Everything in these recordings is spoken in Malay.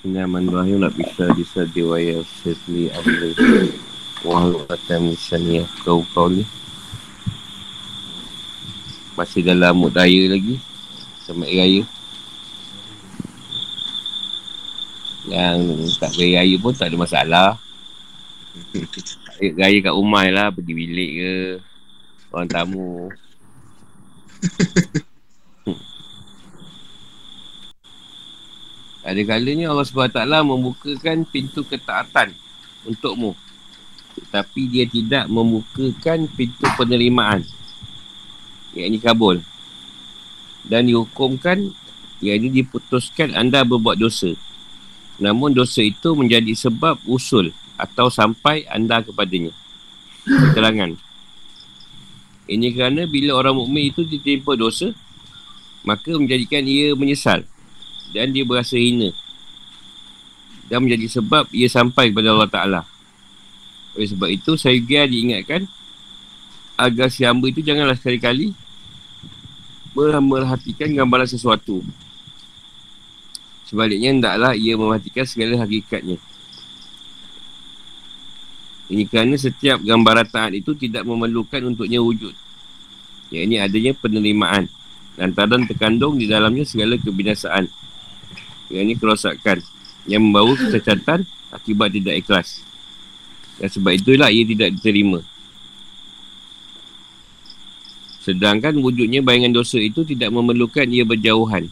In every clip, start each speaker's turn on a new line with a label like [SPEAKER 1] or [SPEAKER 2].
[SPEAKER 1] Bismillahirrahmanirrahim nak bisa bisa diwaya sirli ahli walau kata misalnya kau kau ni. Masih dalam mood raya lagi sama raya. Yang tak raya raya pun tak ada masalah. Raya kat rumah lah pergi bilik ke orang tamu Ada kalanya Allah SWT membukakan pintu ketaatan untukmu. Tapi dia tidak membukakan pintu penerimaan. Yang ini kabul. Dan dihukumkan, yang ini diputuskan anda berbuat dosa. Namun dosa itu menjadi sebab usul atau sampai anda kepadanya. Keterangan. Ini kerana bila orang mukmin itu ditimpa dosa, maka menjadikan ia menyesal dan dia berasa hina dan menjadi sebab ia sampai kepada Allah Ta'ala oleh sebab itu saya diingatkan agar si hamba itu janganlah sekali-kali merhatikan gambaran sesuatu sebaliknya hendaklah ia memperhatikan segala hakikatnya ini kerana setiap gambaran taat itu tidak memerlukan untuknya wujud. Yang ini adanya penerimaan. Lantaran terkandung di dalamnya segala kebinasaan. Yang ini kerosakan yang membawa kecacatan akibat tidak ikhlas. Dan sebab itulah ia tidak diterima. Sedangkan wujudnya bayangan dosa itu tidak memerlukan ia berjauhan.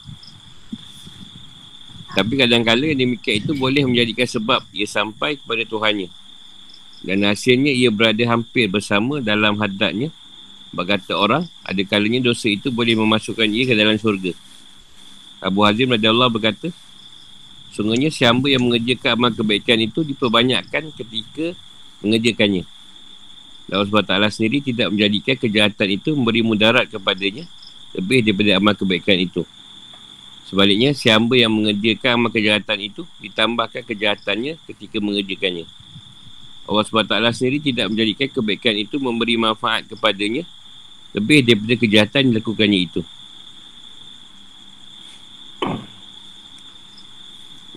[SPEAKER 1] Tapi kadang-kadang yang demikian itu boleh menjadikan sebab ia sampai kepada Tuhannya. Dan hasilnya ia berada hampir bersama dalam hadatnya. Berkata orang, ada kalanya dosa itu boleh memasukkan ia ke dalam syurga. Abu Hazim Allah berkata, Sungguhnya si hamba yang mengerjakan amal kebaikan itu diperbanyakkan ketika mengerjakannya. Allah SWT sendiri tidak menjadikan kejahatan itu memberi mudarat kepadanya lebih daripada amal kebaikan itu. Sebaliknya, si hamba yang mengerjakan amal kejahatan itu ditambahkan kejahatannya ketika mengerjakannya. Allah SWT sendiri tidak menjadikan kebaikan itu memberi manfaat kepadanya lebih daripada kejahatan yang dilakukannya itu.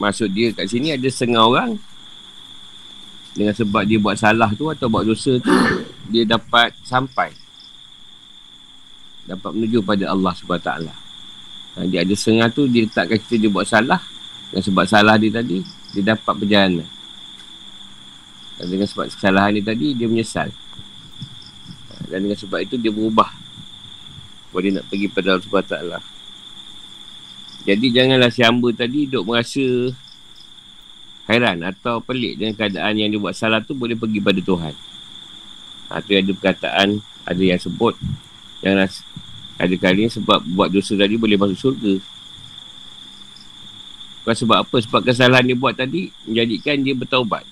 [SPEAKER 1] Maksud dia kat sini ada setengah orang. Dengan sebab dia buat salah tu atau buat dosa tu dia dapat sampai. Dapat menuju pada Allah SWT ha, dia ada setengah tu dia letakkan kita dia buat salah. Dan sebab salah dia tadi dia dapat perjalanan. Dan dengan sebab kesalahan dia tadi dia menyesal. Ha, dan dengan sebab itu dia berubah. Boleh nak pergi pada Allah SWT jadi janganlah si hamba tadi duk merasa hairan atau pelik dengan keadaan yang dia buat salah tu boleh pergi pada Tuhan. Ha, tu ada perkataan, ada yang sebut janganlah ada kali sebab buat dosa tadi boleh masuk surga. Bukan sebab apa? Sebab kesalahan dia buat tadi menjadikan dia bertaubat.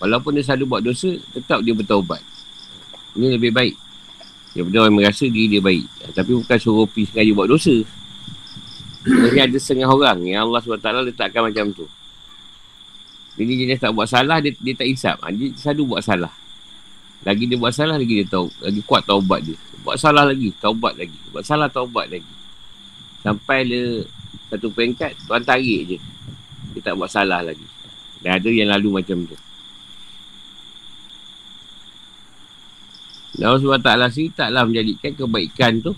[SPEAKER 1] Walaupun dia selalu buat dosa, tetap dia bertaubat. Ini lebih baik. Daripada orang merasa diri dia baik. Tapi bukan suruh pergi sengaja buat dosa. Jadi ada setengah orang yang Allah SWT letakkan macam tu. Jadi dia tak buat salah, dia, dia tak isap. Ha, dia selalu buat salah. Lagi dia buat salah, lagi dia tahu. Lagi kuat taubat dia. Buat salah lagi, taubat lagi. Buat salah, taubat lagi. Sampai dia satu peringkat, tuan tarik je. Dia tak buat salah lagi. Dan ada yang lalu macam tu. Allah SWT sendiri taklah menjadikan kebaikan tu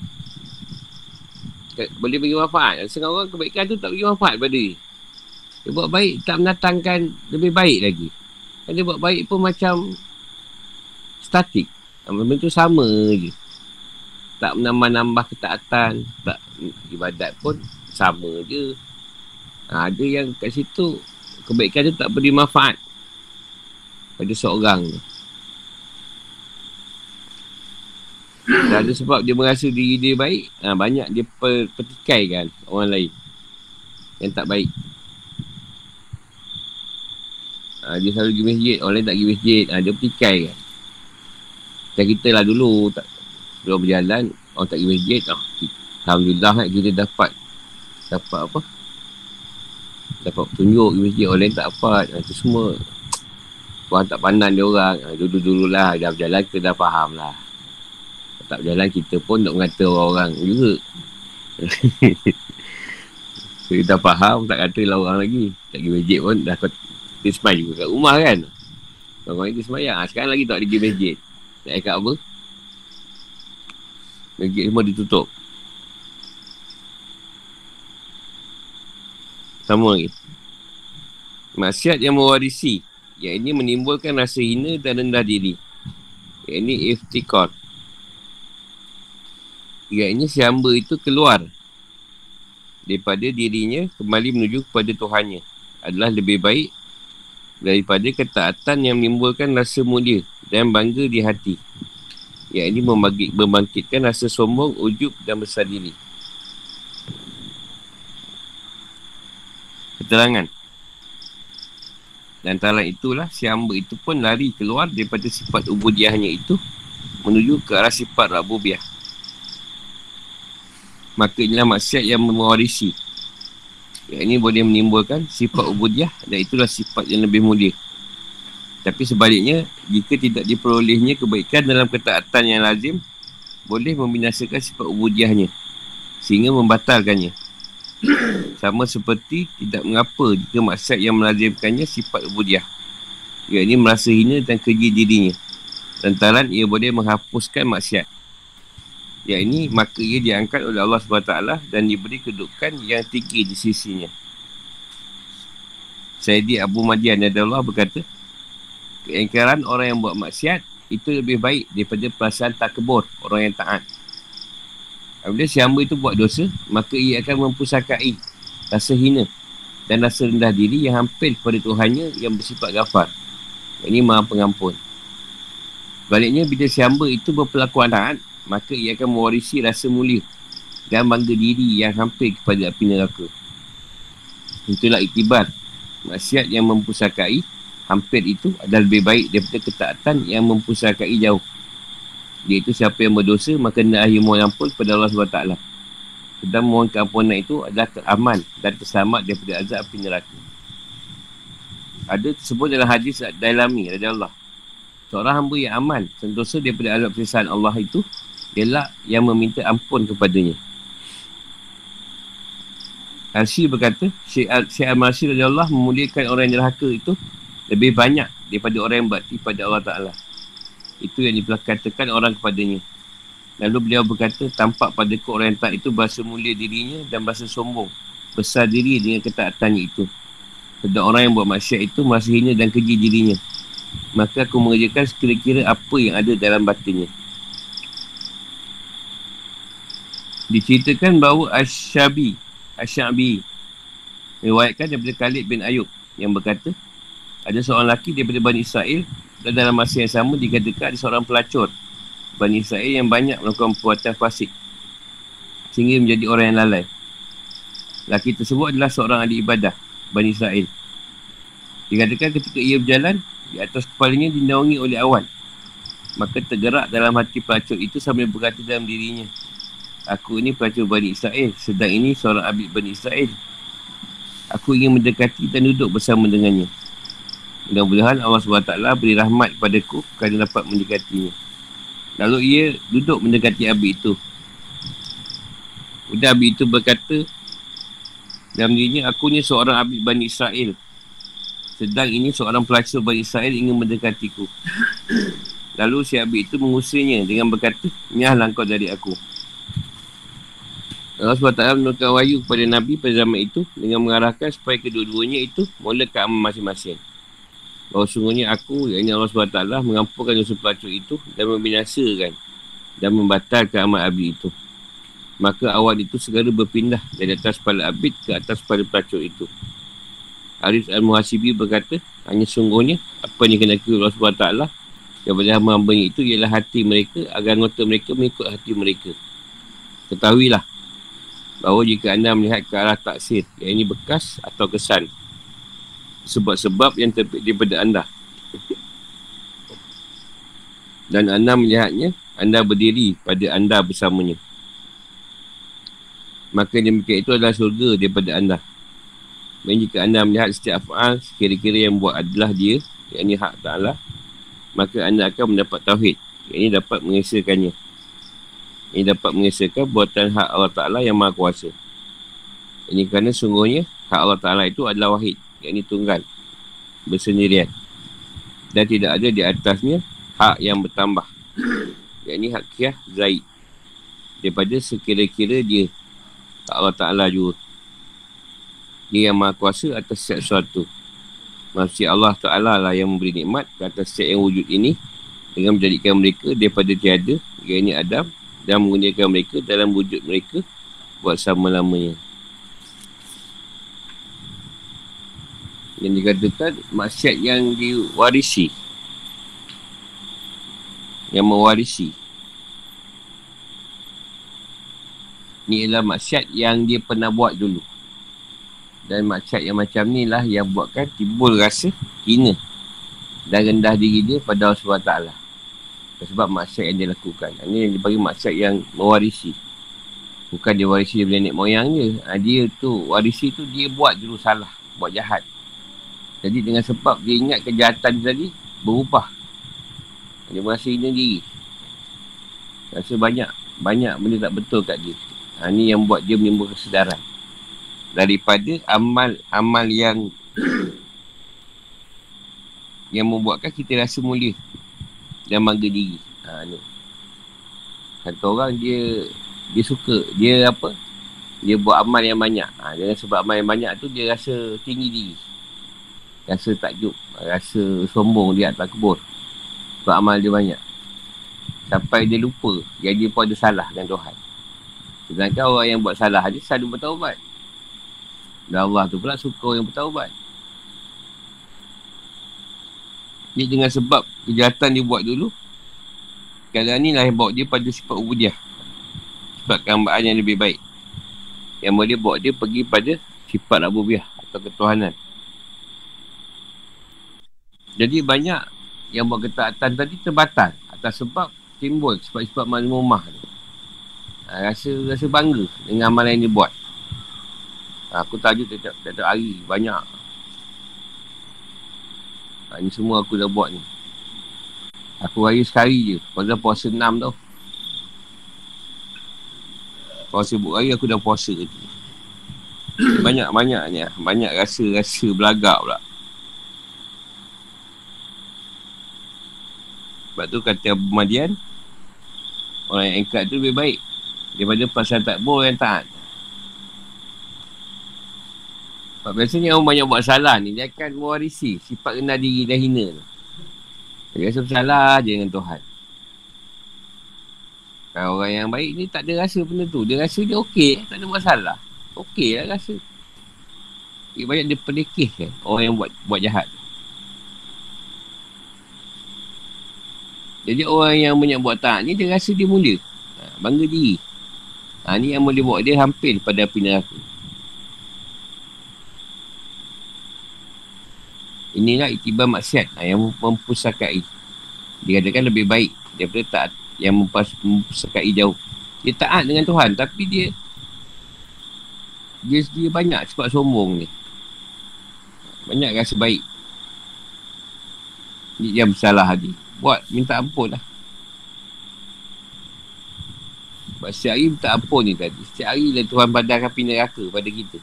[SPEAKER 1] boleh bagi manfaat. Setengah orang kebaikan tu tak bagi manfaat pada dia. Dia buat baik tak mendatangkan lebih baik lagi. Dan dia buat baik pun macam statik. Benda tu sama je. Tak menambah-nambah ketaatan. Tak ibadat pun sama je. Ha, ada yang kat situ kebaikan tu tak beri manfaat pada seorang tu. Dan ada sebab dia merasa diri dia baik, ha, banyak dia per, kan orang lain yang tak baik. Ha, dia selalu pergi masjid, orang lain tak pergi masjid, ha, dia petikai kan. Macam kita lah dulu, tak, belum berjalan, orang tak pergi masjid, oh, Alhamdulillah kan, kita dapat, dapat apa? Dapat tunjuk pergi masjid, orang lain tak dapat, itu semua. Orang tak pandang dia orang, ha, dulu-dulu lah, dah berjalan, kita dah faham lah tak berjalan kita pun nak mengata orang-orang juga So, dah faham, tak kata lah orang lagi. Tak pergi masjid pun, dah kata dia semayang juga kat rumah kan. Orang itu semayang. Ha, sekarang lagi tak pergi masjid. Nak ikat apa? Masjid semua ditutup. Sama lagi. Maksiat yang mewarisi. Yang ini menimbulkan rasa hina dan rendah diri. Yang ini iftikor. Ini si hamba itu keluar daripada dirinya kembali menuju kepada Tuhannya adalah lebih baik daripada ketaatan yang menimbulkan rasa mulia dan bangga di hati. Yang ini membangkitkan rasa sombong, ujub dan besar diri. Keterangan. Dan antara itulah si hamba itu pun lari keluar daripada sifat ubudiahnya itu menuju ke arah sifat rabubiah. Maka inilah maksiat yang mewarisi. Yang ini boleh menimbulkan sifat ubudiah dan itulah sifat yang lebih mulia. Tapi sebaliknya, jika tidak diperolehnya kebaikan dalam ketaatan yang lazim, boleh membinasakan sifat ubudiahnya sehingga membatalkannya. Sama seperti tidak mengapa jika maksiat yang melazimkannya sifat ubudiah. Ia ini merasa hina dan keji dirinya. Lantaran ia boleh menghapuskan maksiat. Yang ini maka ia diangkat oleh Allah SWT dan diberi kedudukan yang tinggi di sisinya. Sayyidi Abu Madian Allah berkata, keingkaran orang yang buat maksiat itu lebih baik daripada perasaan tak kebur orang yang taat. Apabila si hamba itu buat dosa, maka ia akan mempusakai rasa hina dan rasa rendah diri yang hampir kepada Tuhannya yang bersifat gafar. Ini maha pengampun. Baliknya, bila si hamba itu berpelakuan taat, maka ia akan mewarisi rasa mulia dan bangga diri yang hampir kepada api neraka. Itulah iktibar. Maksiat yang mempusakai hampir itu adalah lebih baik daripada ketaatan yang mempusakai jauh. Iaitu siapa yang berdosa maka nak akhir mohon ampun kepada Allah SWT. Dan mohon keampunan itu adalah teraman dan terselamat daripada azab api neraka. Ada tersebut dalam hadis Dailami Raja Allah. Seorang hamba yang aman, sentosa daripada azab persisahan Allah itu, ialah yang meminta ampun kepadanya. Hansi berkata, Syekh Al-Masih Raja Allah memuliakan orang yang neraka itu lebih banyak daripada orang yang bakti pada Allah Ta'ala. Itu yang diperkatakan orang kepadanya. Lalu beliau berkata, tampak pada orang yang tak itu bahasa mulia dirinya dan bahasa sombong. Besar diri dengan ketaatannya itu. Sedang orang yang buat maksiat itu masih hina dan keji dirinya. Maka aku mengerjakan sekira-kira apa yang ada dalam batinnya. Diceritakan bahawa Asyabi, Asyabi, meriwayatkan daripada Khalid bin Ayub yang berkata, ada seorang lelaki daripada Bani Israel dan dalam masa yang sama dikatakan ada seorang pelacur Bani Israel yang banyak melakukan perbuatan fasik sehingga menjadi orang yang lalai. Lelaki tersebut adalah seorang ahli ibadah Bani Israel. Dikatakan ketika ia berjalan, di atas kepalanya dinaungi oleh awan. Maka tergerak dalam hati pelacur itu sambil berkata dalam dirinya, Aku ini pelacur Bani Israel, sedang ini seorang abid Bani Israel. Aku ingin mendekati dan duduk bersama dengannya. Mudah-mudahan Allah SWT beri rahmat kepada ku kerana dapat mendekatinya. Lalu ia duduk mendekati Abi itu. Udah Abi itu berkata, dalam dirinya, aku ni seorang Abi Bani Israel. Sedang ini seorang pelacur Bani Israel ingin mendekatiku. Lalu si Abi itu mengusirnya dengan berkata, Nyahlah kau dari aku. Allah SWT menurutkan wahyu kepada Nabi pada zaman itu dengan mengarahkan supaya kedua-duanya itu mula ke amal masing-masing. Bahawa sungguhnya aku, yang Allah SWT mengampunkan dosa pelacur itu dan membinasakan dan membatalkan amal abid itu. Maka awan itu segera berpindah dari atas kepala abid ke atas kepala pelacur itu. Arif Al-Muhasibi berkata, hanya sungguhnya apa yang kena kira Allah SWT daripada hamba itu ialah hati mereka agar anggota mereka mengikut hati mereka. Ketahuilah bahawa jika anda melihat ke arah taksir, yang ini bekas atau kesan, sebab-sebab yang terbit daripada anda. Dan anda melihatnya, anda berdiri pada anda bersamanya. Maka demikian itu adalah surga daripada anda. Dan jika anda melihat setiap faal, kira-kira yang buat adalah dia, yang ini hak ta'ala, maka anda akan mendapat tauhid. Yang ini dapat mengesahkannya. Ini dapat mengesahkan buatan hak Allah Ta'ala yang maha kuasa. Ini kerana sungguhnya hak Allah Ta'ala itu adalah wahid. Yang ini tunggal. Bersendirian. Dan tidak ada di atasnya hak yang bertambah. Yang ini hak kiah zaid. Daripada sekira-kira dia. Allah Ta'ala juga. Dia yang maha kuasa atas setiap sesuatu. Maksudnya Allah Ta'ala lah yang memberi nikmat atas setiap yang wujud ini dengan menjadikan mereka daripada tiada yang ini Adam dan menggunakan mereka dalam wujud mereka buat sama-lamanya. Yang dikatakan maksiat yang diwarisi. Yang mewarisi. Ini adalah maksiat yang dia pernah buat dulu. Dan maksiat yang macam ni lah yang buatkan timbul rasa hina. Dan rendah diri dia pada Allah SWT. Sebab maksiat yang dia lakukan. Ini yang dibagi maksiat yang mewarisi. Bukan dia warisi dari nenek moyang je. Ha, dia tu, warisi tu dia buat dulu salah. Buat jahat. Jadi dengan sebab dia ingat kejahatan tadi, berubah. Dia merasa ini diri. Rasa banyak, banyak benda tak betul kat dia. Ha, ini yang buat dia menimbul kesedaran. Daripada amal-amal yang yang membuatkan kita rasa mulia dan bangga diri. Ha, ni. Kata orang dia dia suka, dia apa? Dia buat amal yang banyak. Ha, dengan sebab amal yang banyak tu dia rasa tinggi diri. Rasa takjub, rasa sombong dia atas kebur. Sebab amal dia banyak. Sampai dia lupa yang dia pun ada salah dengan Tuhan. Sedangkan orang yang buat salah dia selalu bertaubat. Dan Allah tu pula suka orang yang bertaubat. Ni dengan sebab kejahatan dia buat dulu. Keadaan ni lah yang bawa dia pada sifat ubudiah. Sifat kehambaan yang lebih baik. Yang boleh bawa dia pergi pada sifat abubiah atau ketuhanan. Jadi banyak yang buat ketaatan tadi terbatal. Atas sebab timbul sifat-sifat malumah ni. Ha, rasa, rasa bangga dengan amalan yang dia buat. Ha, aku tajuk tiap-tiap hari banyak Ha, ni semua aku dah buat ni. Aku raya sekali je. Pasal puasa enam tau. Puasa buat raya aku dah puasa je. Banyak-banyaknya. Banyak rasa-rasa belagak pula. Sebab tu kata Abu Madian. Orang yang engkat tu lebih baik. Daripada pasal tak boleh yang taat. Sebab biasanya orang banyak buat salah ni, dia akan mewarisi sifat rendah diri dan hina tu. Dia rasa bersalah je dengan Tuhan. Kalau orang yang baik ni tak ada rasa benda tu. Dia rasa dia okey, tak ada masalah. Okey lah rasa. Dia banyak dia pelikih kan, orang yang buat buat jahat. Jadi orang yang banyak buat tak ni, dia rasa dia mulia. Ha, bangga diri. Ha, ni yang boleh buat dia hampir pada api neraka. Inilah itibar maksiat yang mempusakai. Dikatakan lebih baik daripada taat yang mempusakai jauh. Dia taat dengan Tuhan tapi dia dia, dia banyak sebab sombong ni. Banyak rasa baik. Dia yang bersalah tadi. Buat minta ampun lah. Sebab setiap hari minta ampun ni tadi. Setiap hari lah Tuhan padankan api neraka pada kita.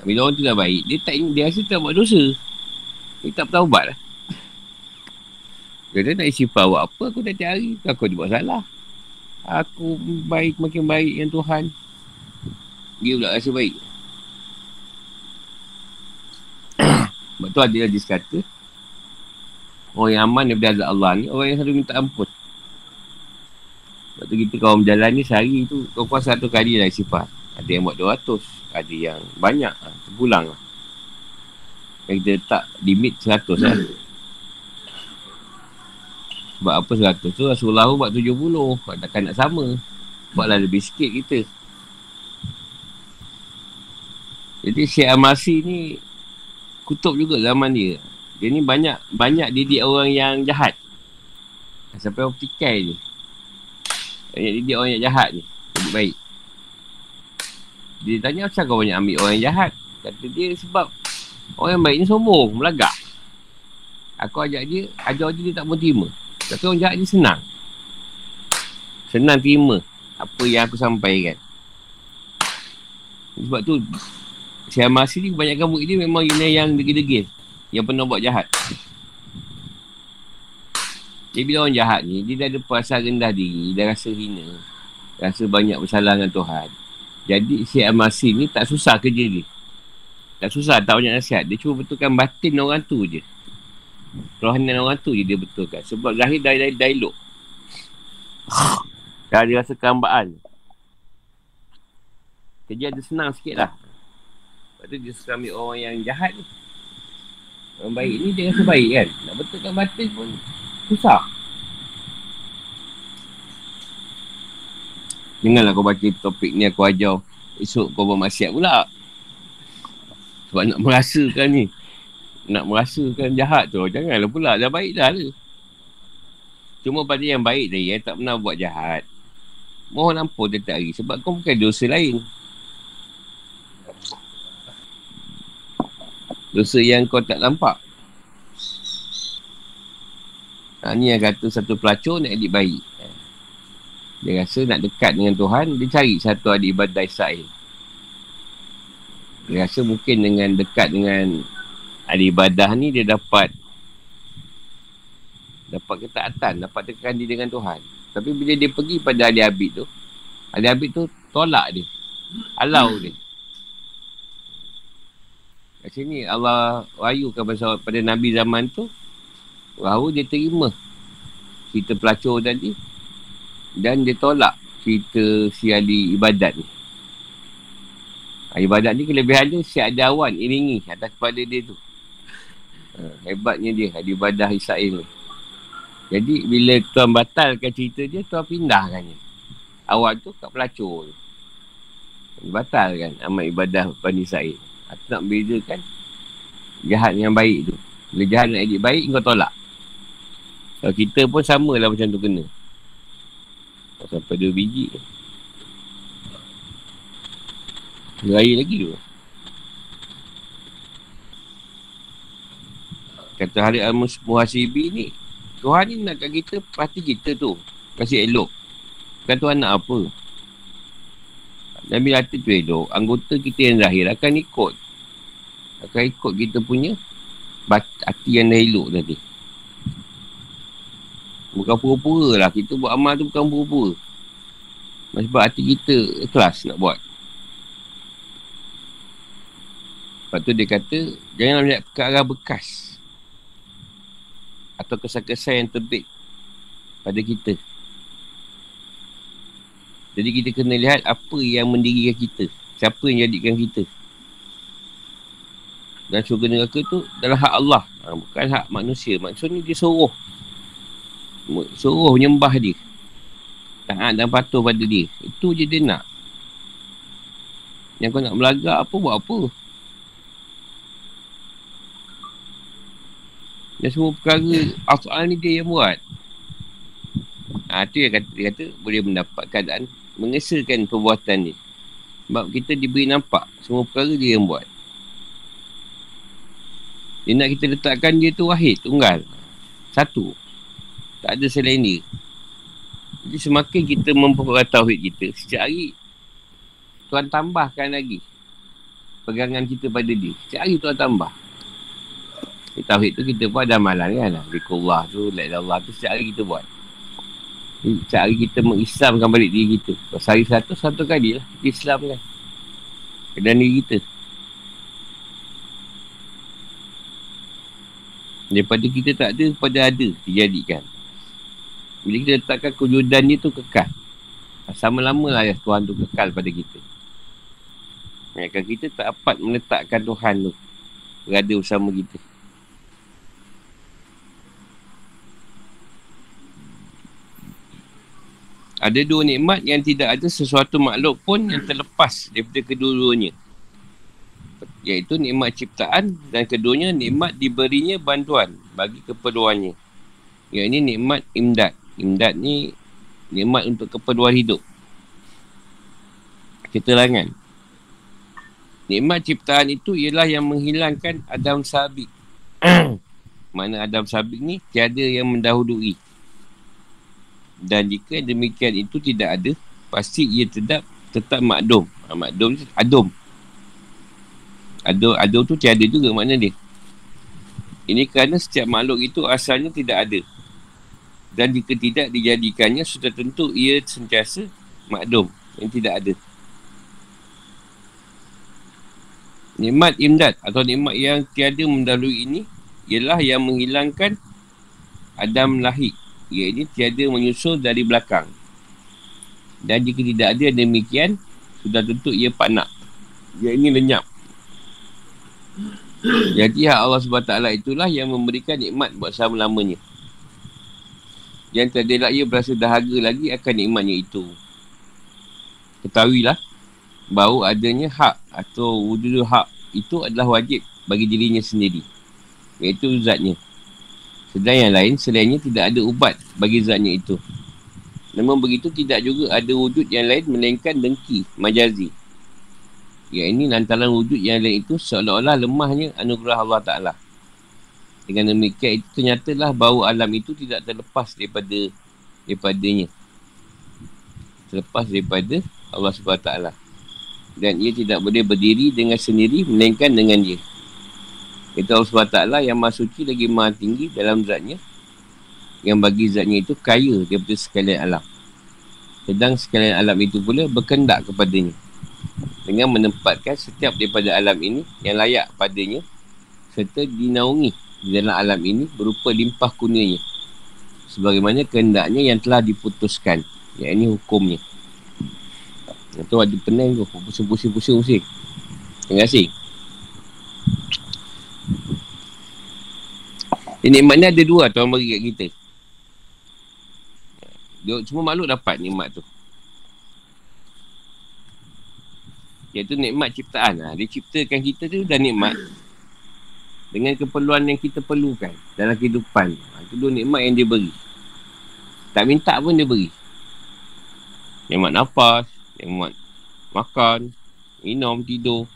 [SPEAKER 1] Bila orang tu dah baik, dia tak dia rasa tak buat dosa. Dia tak bertaubat lah. Dia nak isi buat apa aku dah cari. Aku dia buat salah. Aku baik makin baik dengan Tuhan. Dia pula rasa baik. Sebab tu ada hadis kata. Orang yang aman daripada azab Allah ni. Orang yang selalu minta ampun. Sebab tu kita kalau berjalan ni sehari tu. Kau kuasa satu kali lah sifat. Ada yang buat 200. Ada yang banyak. Ha, terpulang lah. Yang kita letak limit 100 lah. Sebab apa 100 tu Rasulullah buat 70. Takkan nak sama. Buatlah lebih sikit kita. Jadi Syekh Amasi ni kutub juga zaman dia. Dia ni banyak banyak didik orang yang jahat. Sampai orang tikai je. Banyak didik orang yang jahat ni. Jadi baik. Dia tanya macam kau banyak ambil orang yang jahat. Kata dia sebab Orang yang baik ni sombong, melagak. Aku ajak dia, ajar dia, dia tak mau terima. Tapi orang jahat ni senang. Senang terima apa yang aku sampaikan. Sebab tu Syekh Masih ni kebanyakan murid dia memang Yunai yang degil-degil Yang pernah buat jahat Dia bila orang jahat ni Dia dah ada perasaan rendah diri Dia rasa hina Rasa banyak bersalah dengan Tuhan Jadi Syekh Masih ni tak susah kerja dia Tak susah tak banyak nasihat. Dia cuma betulkan batin orang tu je. Rohanian orang tu je dia betulkan. Sebab zahir dari, dari, dari elok. Dah dia rasa kehambaan Kerja ada senang sikit lah. Lepas tu dia suka ambil orang yang jahat ni. Orang baik ni dia rasa baik kan. Nak betulkan batin pun Susah. Janganlah kau baca topik ni aku ajar. Esok kau buat maksiat pula Sebab nak merasakan ni. Nak merasakan jahat tu. Janganlah pula. Dah baik dah lah Cuma pada yang baik tadi Yang tak pernah buat jahat. Mohon ampun tetap hari Sebab kau bukan dosa lain. Dosa yang kau tak nampak. Ha, ni yang kata satu pelacur nak adik baik. Dia rasa nak dekat dengan Tuhan, dia cari satu adik ibadah Israel. Dia rasa mungkin dengan dekat dengan adik ibadah ni, dia dapat dapat ketaatan, dapat dekat dia dengan Tuhan. Tapi bila dia pergi pada adik Abid tu, adik Abid tu tolak dia. Halau dia. Kat sini Allah wayukan pasal pada Nabi zaman tu bahawa dia terima cerita pelacur tadi dan dia tolak cerita si ahli ibadat ni. Ibadat ni kelebihan dia si ada awan iringi atas kepala dia tu. Ha, hebatnya dia ahli ibadah Israel ni. Jadi bila tuan batalkan cerita dia tuan pindahkan dia. Awan tu kat pelacur tu. Batalkan amat ibadah Bani Israel. Aku nak bezakan jahat yang baik tu. Bila jahat nak edit baik, kau tolak. Kalau kita pun sama lah macam tu kena. Sampai dua biji. Raya lagi tu. Kata hari al-muhasibi ni, Tuhan ni nak kat kita, pasti kita tu. Kasih elok. Bukan Tuhan nak apa. Bila hati tu elok, anggota kita yang zahir akan ikut. Akan ikut kita punya hati yang dah elok tadi. Bukan pura-pura lah. Kita buat amal tu bukan pura-pura. Sebab hati kita ikhlas nak buat. Lepas tu dia kata, jangan melihat perkara bekas. Atau kesan-kesan yang terbit pada kita. Jadi kita kena lihat apa yang mendirikan kita. Siapa yang jadikan kita. Dan syurga neraka tu adalah hak Allah. Ha, bukan hak manusia. Maksudnya dia suruh. Suruh menyembah dia. Taat dan patuh pada dia. Itu je dia nak. Yang kau nak melagak apa, buat apa. Dan semua perkara asal ni dia yang buat. Ha, tu yang kata, dia kata boleh mendapat keadaan mengesahkan perbuatan ni. Sebab kita diberi nampak semua perkara dia yang buat. Dia nak kita letakkan dia tu wahid, tunggal. Satu. Tak ada selain dia. Jadi semakin kita memperkuat tauhid kita, setiap hari Tuhan tambahkan lagi pegangan kita pada dia. Setiap hari Tuhan tambah. Tauhid tu kita buat ada amalan kan. Zikrullah tu, la Allah tu setiap hari kita buat. Cari kita mengislamkan balik diri kita. Sehari satu, satu kali lah. Islam kan. Dan diri kita. Daripada kita tak ada, pada ada dijadikan. Bila kita letakkan kewujudan dia tu kekal. Sama lama lah ya Tuhan tu kekal pada kita. Mereka kita tak dapat meletakkan Tuhan tu. Berada bersama kita. Ada dua nikmat yang tidak ada sesuatu makhluk pun yang terlepas daripada kedua-duanya. Iaitu nikmat ciptaan dan keduanya nikmat diberinya bantuan bagi keperluannya. Yang ini nikmat imdad. Imdad ni nikmat untuk keperluan hidup. Keterangan. Nikmat ciptaan itu ialah yang menghilangkan Adam Sabik. Mana Adam Sabik ni tiada yang mendahului dan jika demikian itu tidak ada, pasti ia tetap tetap makdum. Ha, makdum Adum. Ada ada tu tiada juga makna dia. Ini kerana setiap makhluk itu asalnya tidak ada. Dan jika tidak dijadikannya, sudah tentu ia sentiasa makdum yang tidak ada. Nikmat imdad atau nikmat yang tiada mendahului ini ialah yang menghilangkan Adam lahir. Ia ini tiada menyusul dari belakang. Dan jika tidak ada demikian, sudah tentu ia panak. Ia ini lenyap. Jadi hak Allah SWT itulah yang memberikan nikmat buat selama-lamanya. Yang tiada ia berasa dahaga lagi akan nikmatnya itu. Ketahuilah bahawa adanya hak atau wujud hak itu adalah wajib bagi dirinya sendiri. Iaitu zatnya. Sedang yang lain, selainnya tidak ada ubat bagi zatnya itu. Namun begitu tidak juga ada wujud yang lain melainkan dengki, majazi. Yang ini lantaran wujud yang lain itu seolah-olah lemahnya anugerah Allah Ta'ala. Dengan demikian itu ternyatalah bahawa alam itu tidak terlepas daripada daripadanya. Terlepas daripada Allah SWT. Dan ia tidak boleh berdiri dengan sendiri melainkan dengan dia. Itu Allah SWT yang maha suci lagi maha tinggi dalam zatnya. Yang bagi zatnya itu kaya daripada sekalian alam. Sedang sekalian alam itu pula berkendak kepadanya. Dengan menempatkan setiap daripada alam ini yang layak padanya. Serta dinaungi di dalam alam ini berupa limpah kuningnya. Sebagaimana kehendaknya yang telah diputuskan. Yang ini hukumnya. Itu ada pening tu. Pusing-pusing-pusing-pusing. Terima kasih. Ini nikmat ni ada dua Tuhan bagi kat kita. Dia, semua makhluk dapat nikmat tu. Iaitu nikmat ciptaan. Ha. Dia ciptakan kita tu dah nikmat. Dengan keperluan yang kita perlukan dalam kehidupan. Ha. Itu dua nikmat yang dia beri. Tak minta pun dia beri. Nikmat nafas. Nikmat makan. Minum, tidur.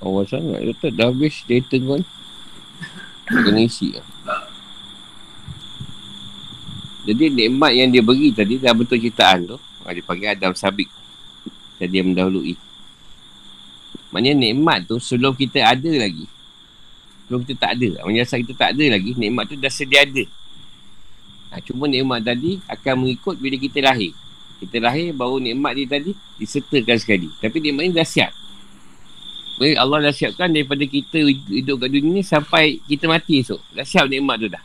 [SPEAKER 1] Awal sangat. Dah habis data kau ni. Kena isi lah. Jadi nikmat yang dia beri tadi dah bentuk ciptaan tu. Dia panggil Adam Sabik. Tadi yang mendahului. Maksudnya nikmat tu sebelum kita ada lagi. Sebelum kita tak ada. Maksudnya asal kita tak ada lagi, nikmat tu dah sedia ada. Ha, cuma nikmat tadi akan mengikut bila kita lahir. Kita lahir baru nikmat ni tadi disertakan sekali. Tapi nikmat ni dah siap. Maksudnya Allah dah siapkan daripada kita hidup kat dunia ni sampai kita mati esok. Dah siap nikmat tu dah.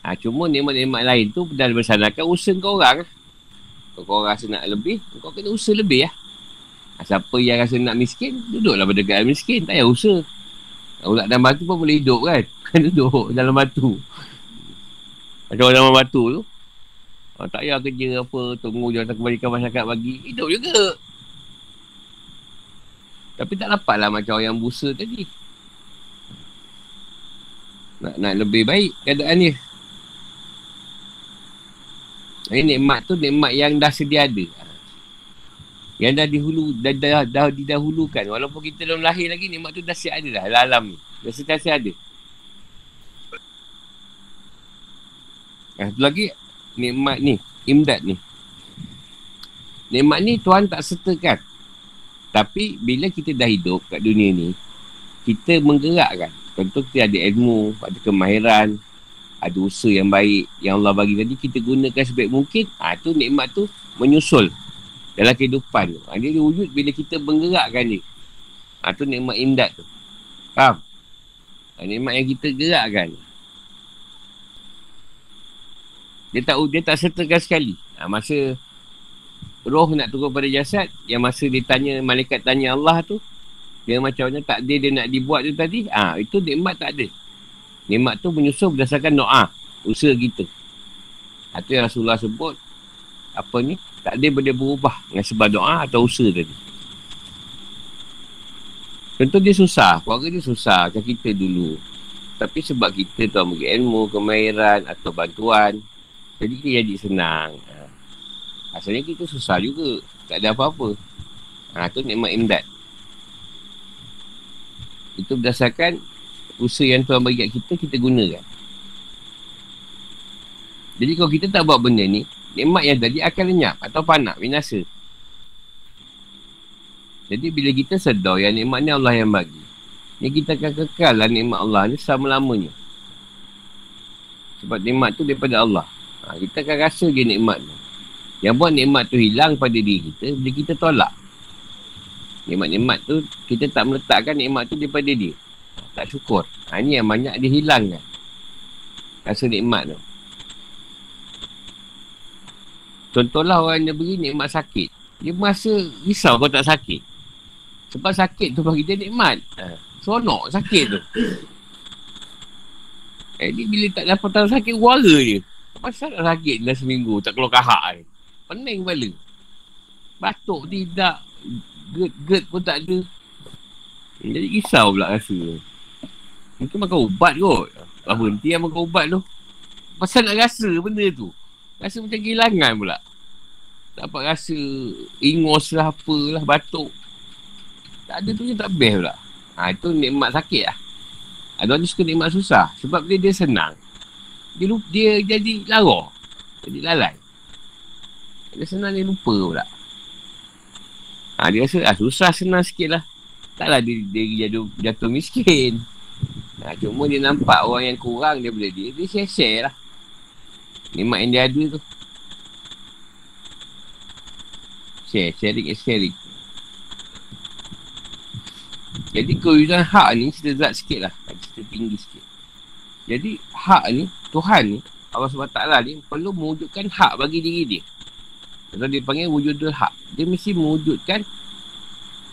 [SPEAKER 1] Ha, cuma nikmat-nikmat lain tu dah bersanakan usaha kau orang. Kalau kau rasa nak lebih, kau kena usaha lebih lah. Ha, siapa yang rasa nak miskin, duduklah berdekat miskin. Tak payah usaha. Ulat dalam batu pun boleh hidup kan. Duduk dalam batu. Macam orang dalam batu tu. Ha, tak payah kerja apa, tunggu jawatan kebajikan masyarakat bagi. Hidup juga. Tapi tak dapat lah macam orang yang busa tadi. Nak, nak lebih baik keadaan dia. Ini nikmat tu nikmat yang dah sedia ada. Yang dah dihulu, dah, dah, dah didahulukan. Walaupun kita belum lahir lagi, nikmat tu dah siap ada dah. Alam ni. Dah sentiasa ada. Satu lagi, nikmat ni. Imdad ni. Nikmat ni Tuhan tak sertakan. Tapi bila kita dah hidup kat dunia ni, kita menggerakkan. Contoh kita ada ilmu, ada kemahiran, ada usaha yang baik yang Allah bagi tadi, kita gunakan sebaik mungkin. Ha, tu nikmat tu menyusul dalam kehidupan. Ha, dia wujud bila kita menggerakkan dia. Ha, tu nikmat imdad tu. Faham? Ha, nikmat yang kita gerakkan. Dia tak dia tak sertakan sekali. Ha, masa roh nak turun pada jasad yang masa dia tanya malaikat tanya Allah tu dia macam mana takdir dia nak dibuat tu tadi? Ah ha, itu nikmat tak ada. Nikmat tu menyusul berdasarkan doa usaha kita. Itu ha, yang Rasulullah sebut apa ni? Takdir boleh berubah dengan sebab doa atau usaha tadi. Contoh dia susah keluarga dia susah macam kita dulu. Tapi sebab kita tu bagi ilmu, kemahiran atau bantuan jadi kita jadi senang Asalnya kita susah juga. Tak ada apa-apa. Ha, tu nikmat imdad. Itu berdasarkan usaha yang Tuhan bagi kat kita, kita gunakan. Jadi kalau kita tak buat benda ni, nikmat yang tadi akan lenyap atau panak, binasa. Jadi bila kita sedar yang nikmat ni Allah yang bagi. Ni kita akan kekal lah nikmat Allah ni selama-lamanya. Sebab nikmat tu daripada Allah. Ha, kita akan rasa je nikmat tu. Yang buat nikmat tu hilang pada diri kita bila kita tolak. Nikmat-nikmat tu kita tak meletakkan nikmat tu daripada dia. Tak syukur. Ha, ini yang banyak dia. Rasa nikmat tu. Contohlah orang yang beri nikmat sakit. Dia merasa risau kalau tak sakit. Sebab sakit tu bagi dia nikmat. Ha, seronok sakit tu. Jadi bila tak dapat tahu sakit, warga dia. Pasal tak sakit dah seminggu, tak keluar kahak ni. Pening kepala. Batuk tidak. Gerd-gerd pun tak ada. Jadi risau pula rasa. Mungkin makan ubat kot. Tak berhenti yang makan ubat tu. Pasal nak rasa benda tu. Rasa macam kehilangan pula. Dapat rasa ingos lah apalah batuk. Tak ada tu je tak best pula. Ha, itu nikmat sakit lah. Ada orang suka nikmat susah. Sebab dia, dia senang. Dia, dia jadi lara. Jadi lalai. Dia senang dia lupa pula. Ha, dia rasa ah, susah senang sikit lah. Taklah dia, dia jatuh, jatuh miskin. Ha, cuma dia nampak orang yang kurang boleh dia. Dia share-share lah. Nikmat yang dia ada tu. Share, sharing is sharing. Jadi kewujudan hak ni cerita zat sikit lah. Cerita tinggi sikit. Jadi hak ni, Tuhan ni, Allah SWT ni perlu mewujudkan hak bagi diri dia. Atau dia panggil wujudul hak. Dia mesti mewujudkan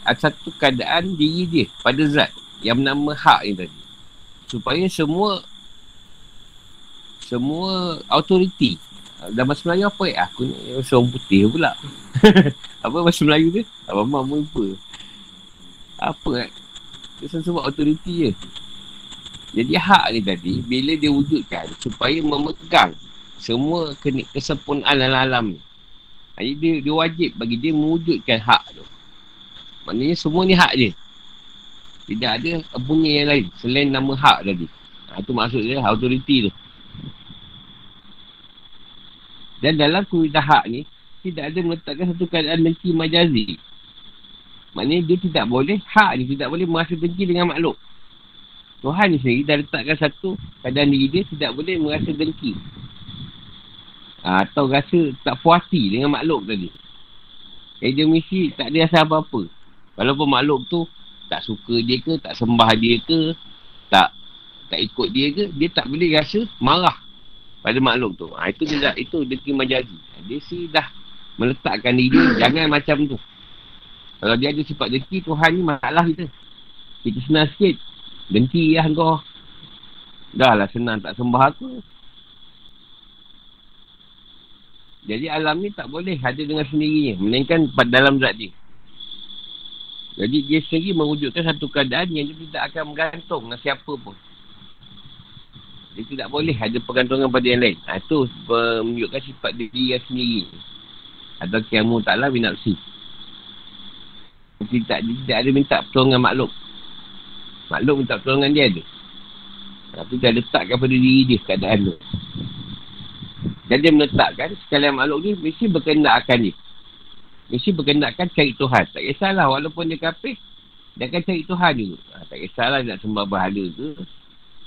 [SPEAKER 1] satu keadaan diri dia pada zat yang bernama hak ni tadi. Supaya semua semua autoriti dalam bahasa Melayu apa ya? Aku ni seorang putih pula. apa bahasa Melayu tu? Abang-abang pun lupa. Apa eh? Dia semua autoriti je. Jadi hak ni tadi, bila dia wujudkan supaya memegang semua kesempurnaan alam-alam ni. Jadi dia, dia wajib bagi dia mewujudkan hak tu. Maknanya semua ni hak je. Tidak ada punya yang lain selain nama hak tadi. Ha, itu maksud dia, autoriti tu. Dan dalam kuidah hak ni, tidak ada meletakkan satu keadaan menti majazi. Maknanya dia tidak boleh, hak ni tidak boleh merasa dengki dengan makhluk. Tuhan ni sendiri dah letakkan satu keadaan diri dia tidak boleh merasa dengki. Ha, atau rasa tak puasi dengan makhluk tadi. Jadi dia mesti tak ada rasa apa-apa. Walaupun makhluk tu tak suka dia ke, tak sembah dia ke, tak tak ikut dia ke, dia tak boleh rasa marah pada makhluk tu. Ha, itu dia itu dengki majazi. Dia sih dah meletakkan diri jangan macam tu. Kalau dia ada sifat dengki, Tuhan ni masalah kita. Kita senang sikit. Dengki lah kau. Dah lah senang tak sembah aku. Jadi alam ni tak boleh ada dengan sendirinya. Melainkan dalam zat dia. Jadi dia sendiri mewujudkan satu keadaan yang dia tidak akan bergantung dengan siapa pun. Dia tidak boleh ada pergantungan pada yang lain. Ha, itu menunjukkan sifat diri yang sendiri. Atau kiamu taklah binapsi. Dia tak, dia ada minta pertolongan makhluk. Makhluk minta pertolongan dia ada. Tapi dia letakkan pada diri dia keadaan tu. Dan dia meletakkan sekalian makhluk ni mesti berkendak akan dia. Mesti berkendak akan cari Tuhan. Tak kisahlah walaupun dia kapih. Dia akan cari Tuhan juga. Ha, tak kisahlah nak sembah bahala ke.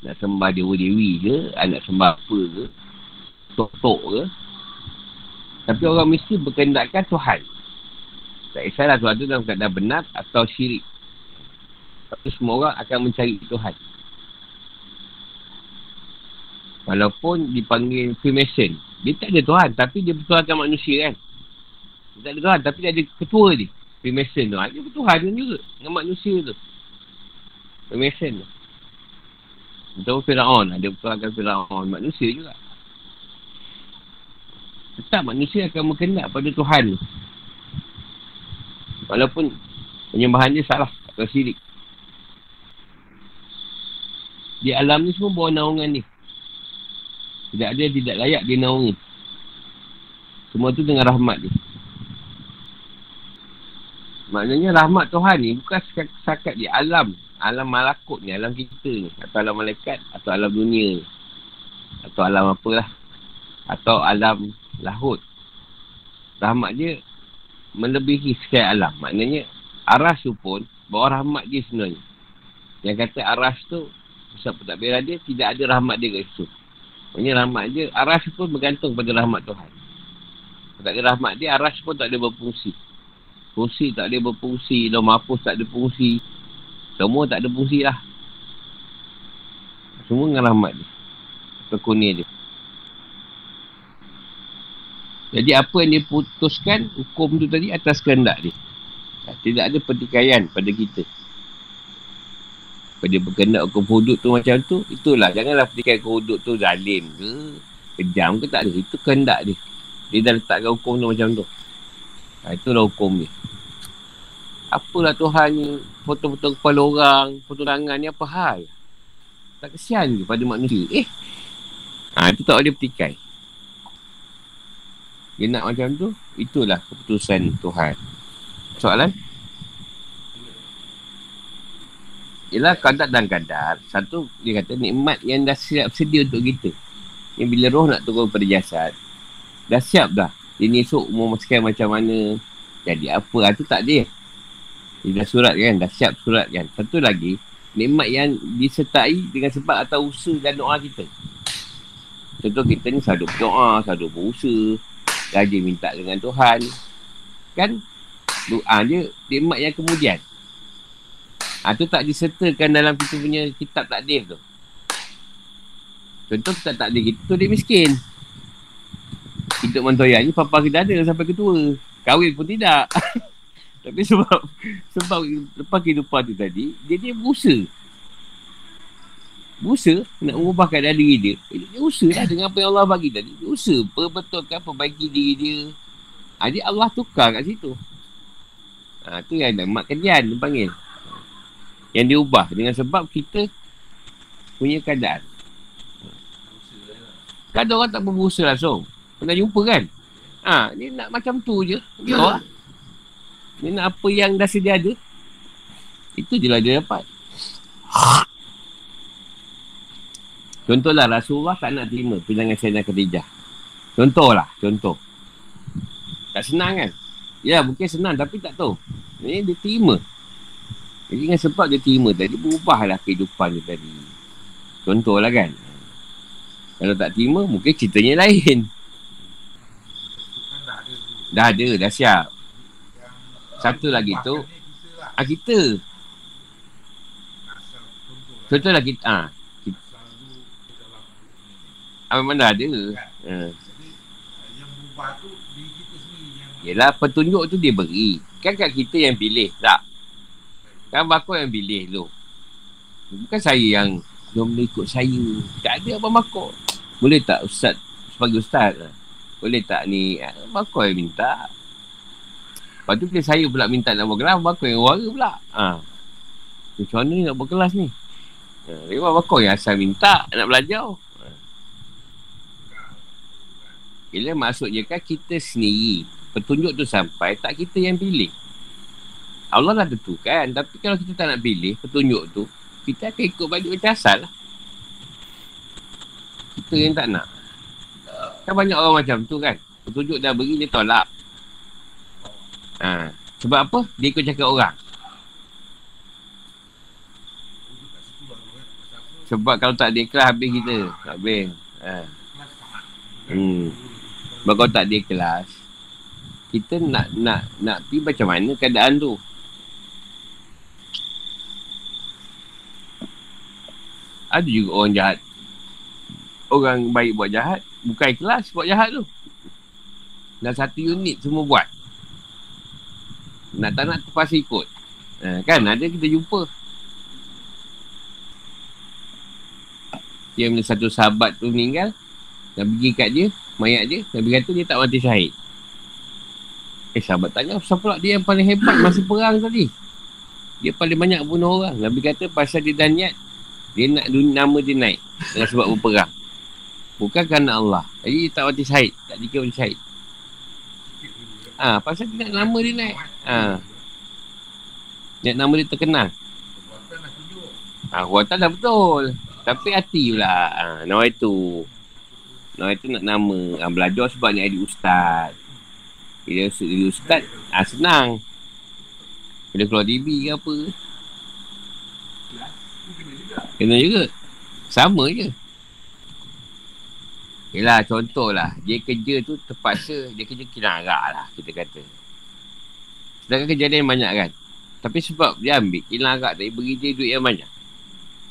[SPEAKER 1] Nak sembah dewa-dewi ke. Ha, nak sembah apa ke. Tok-tok ke. Tapi orang mesti berkendakkan Tuhan. Tak kisahlah Tuhan tu dalam keadaan benar atau syirik. Tapi semua orang akan mencari Tuhan. Walaupun dipanggil Freemason. Dia tak ada Tuhan. Tapi dia bertuhankan manusia kan. Dia tak ada Tuhan. Tapi dia ada ketua dia. Freemason tu. Dia bertuhan juga. Dengan manusia tu. Freemason tu. Atau Fir'aun. Dia bertuhankan Fir'aun. Manusia juga. Tetap manusia akan berkendak pada Tuhan tu. Walaupun penyembahan dia salah atau sirik. Di alam ni semua bawa naungan ni. Tidak ada yang tidak layak dia naungi. Semua tu dengan rahmat dia. Maknanya rahmat Tuhan ni bukan sekat di alam. Alam malakut ni, alam kita ni. Atau alam malaikat, atau alam dunia ni. Atau alam apalah. Atau alam lahut. Rahmat dia melebihi sekian alam. Maknanya, Aras tu pun, bawa rahmat dia sebenarnya. Yang kata aras tu, sebab tak dia, tidak ada rahmat dia kat situ. Maksudnya rahmat dia, aras pun bergantung pada rahmat Tuhan. Kalau tak ada rahmat dia, aras pun tak ada berfungsi. Fungsi tak ada berfungsi, dah mampus tak ada fungsi. Semua tak ada fungsi lah. Semua dengan rahmat dia. Kekunia dia. Jadi apa yang dia putuskan, hukum tu tadi atas kehendak dia. Tidak ada pertikaian pada kita. Pada berkendak hukum hudud tu macam tu, itulah. Janganlah pertikaian hukum hudud tu zalim ke, kejam ke, tak ada. Itu kehendak dia. Dia dah letakkan hukum tu macam tu. Ha, itulah hukum dia. Apalah Tuhan foto-foto kepala orang, foto tangan ni apa hal? Tak kesian ke pada manusia? Eh, ha, itu tak boleh pertikai. Dia nak macam tu, itulah keputusan Tuhan. Soalan? Ialah kadar dan kadar. Satu, dia kata nikmat yang dah siap sedia untuk kita. Yang bila roh nak turun pada jasad, dah siap dah. Dia esok umur sekian macam mana. Jadi apa, itu tak dia. Dia dah surat kan, dah siap surat kan. Satu lagi, nikmat yang disertai dengan sebab atau usaha dan doa kita. Contoh kita ni selalu berdoa, selalu berusaha, rajin minta dengan Tuhan. Kan? Doa dia nikmat yang kemudian. Ha, tu tak disertakan dalam kita punya kitab takdir tu. Contoh kita takdir kita tu dia miskin. Hidup mentoya ni papa kita ada sampai ketua. Kahwin pun tidak. Tapi sebab sebab lepas kehidupan tu tadi, dia dia berusaha berusaha nak mengubah keadaan diri dia. Dia usaha lah dengan apa yang Allah bagi tadi. Dia usaha perbetulkan, perbaiki diri dia. Ha, Allah tukar kat situ. Ha, tu yang ada mak kedian dia panggil. Yang diubah dengan sebab kita punya keadaan. Ada orang tak berusaha langsung. Pernah jumpa kan? Ha, dia nak macam tu je. Dia, lah. dia nak apa yang dah sedia ada. Itu je lah dia dapat. Contohlah Rasulullah tak nak terima pinangan Sayyidina Khadijah. Contohlah, contoh. Tak senang kan? Ya, mungkin senang tapi tak tahu. Ini dia terima. Jadi dengan sebab dia terima tadi, berubahlah kehidupan dia tadi. Contohlah kan? Kalau tak terima, mungkin ceritanya lain. Dah ada, dah siap. Satu lagi tu, ah, kita. Contohlah kita, ah, apa mana ada. Ha. Yang berubah tu kita sendiri yang Yelah petunjuk tu dia beri. Kan kat kita yang pilih tak? Kan bakul yang pilih tu. Bukan saya yang jom ikut saya. Tak ada apa bakul. Boleh tak ustaz sebagai ustaz? Boleh tak ni bakul yang minta? Lepas tu bila saya pula minta nak buat kelas, bakul yang warga pula. Ha. Macam mana nak buat kelas ni? Ha, memang bakul yang asal minta nak belajar. Bila maksudnya kan kita sendiri Petunjuk tu sampai Tak kita yang pilih Allah dah tentukan. Tapi kalau kita tak nak pilih Petunjuk tu Kita akan ikut balik macam asal lah. Kita yang tak nak. Kan banyak orang macam tu kan. Petunjuk dah beri dia tolak. Ha. Sebab apa? Dia ikut cakap orang. Sebab kalau tak dia ikhlas habis kita. Habis. Ha. Hmm. Sebab kalau tak dia kelas Kita nak nak nak pergi macam mana keadaan tu Ada juga orang jahat. Orang baik buat jahat Bukan kelas buat jahat tu. Dan satu unit semua buat. Nak tak nak terpaksa ikut. Ha, Kan? Ada kita jumpa. Yang satu sahabat tu meninggal Dan pergi kat dia mayat dia Nabi kata dia tak mati syahid. Eh sahabat tanya Siapa pula dia yang paling hebat masa perang tadi? Dia paling banyak bunuh orang. Nabi kata pasal dia dah niat Dia nak dunia, nama dia naik Dengan sebab berperang. Bukan kerana Allah. Jadi dia tak mati syahid. Tak dikira mati syahid. Ah, ha, pasal dia nak nama dia naik. Ha. Niat nama dia terkenal. Ha, dah betul. Tapi hati pula. Ha, Nama itu. Nah itu nak nama. Ha, Belajar sebab ni ada ustaz. Bila jadi ustaz ha, Senang. Bila keluar TV ke apa Kena juga. Sama je. Yelah contoh lah Dia kerja tu terpaksa Dia kerja kinarak lah kita kata. Sedangkan kejadian banyak kan. Tapi sebab dia ambil kinarak tadi Beri dia duit yang banyak.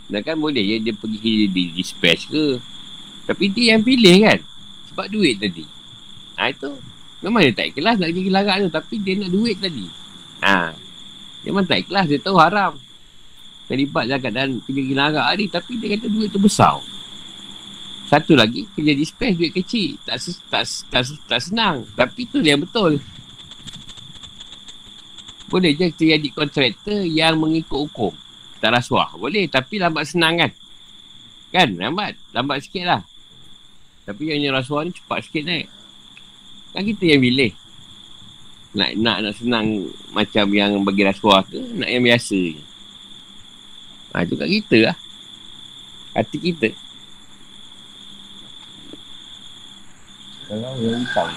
[SPEAKER 1] Sedangkan boleh je dia pergi kerja di dispatch ke. Tapi dia yang pilih kan. Sebab duit tadi. Ha itu Memang dia tak ikhlas nak kerja kinarak tu. Tapi dia nak duit tadi. Ha. Memang tak ikhlas Dia tahu haram Terlibat zakat dan kerja kinarak ni Tapi dia kata duit tu besar satu lagi kerja dispatch duit kecil. Tak, tak, tak, tak, senang. Tapi tu yang betul. Boleh je kita jadi kontraktor yang mengikut hukum. Tak rasuah. Boleh. Tapi lambat senang kan. Kan? Lambat. Lambat sikit lah. Tapi yang rasuah ni cepat sikit naik. Kan kita yang pilih. Nak nak nak senang macam yang bagi rasuah ke. Nak yang biasa je. Ha, tu kat kita lah. Hati kita.
[SPEAKER 2] Sekarang yang hutang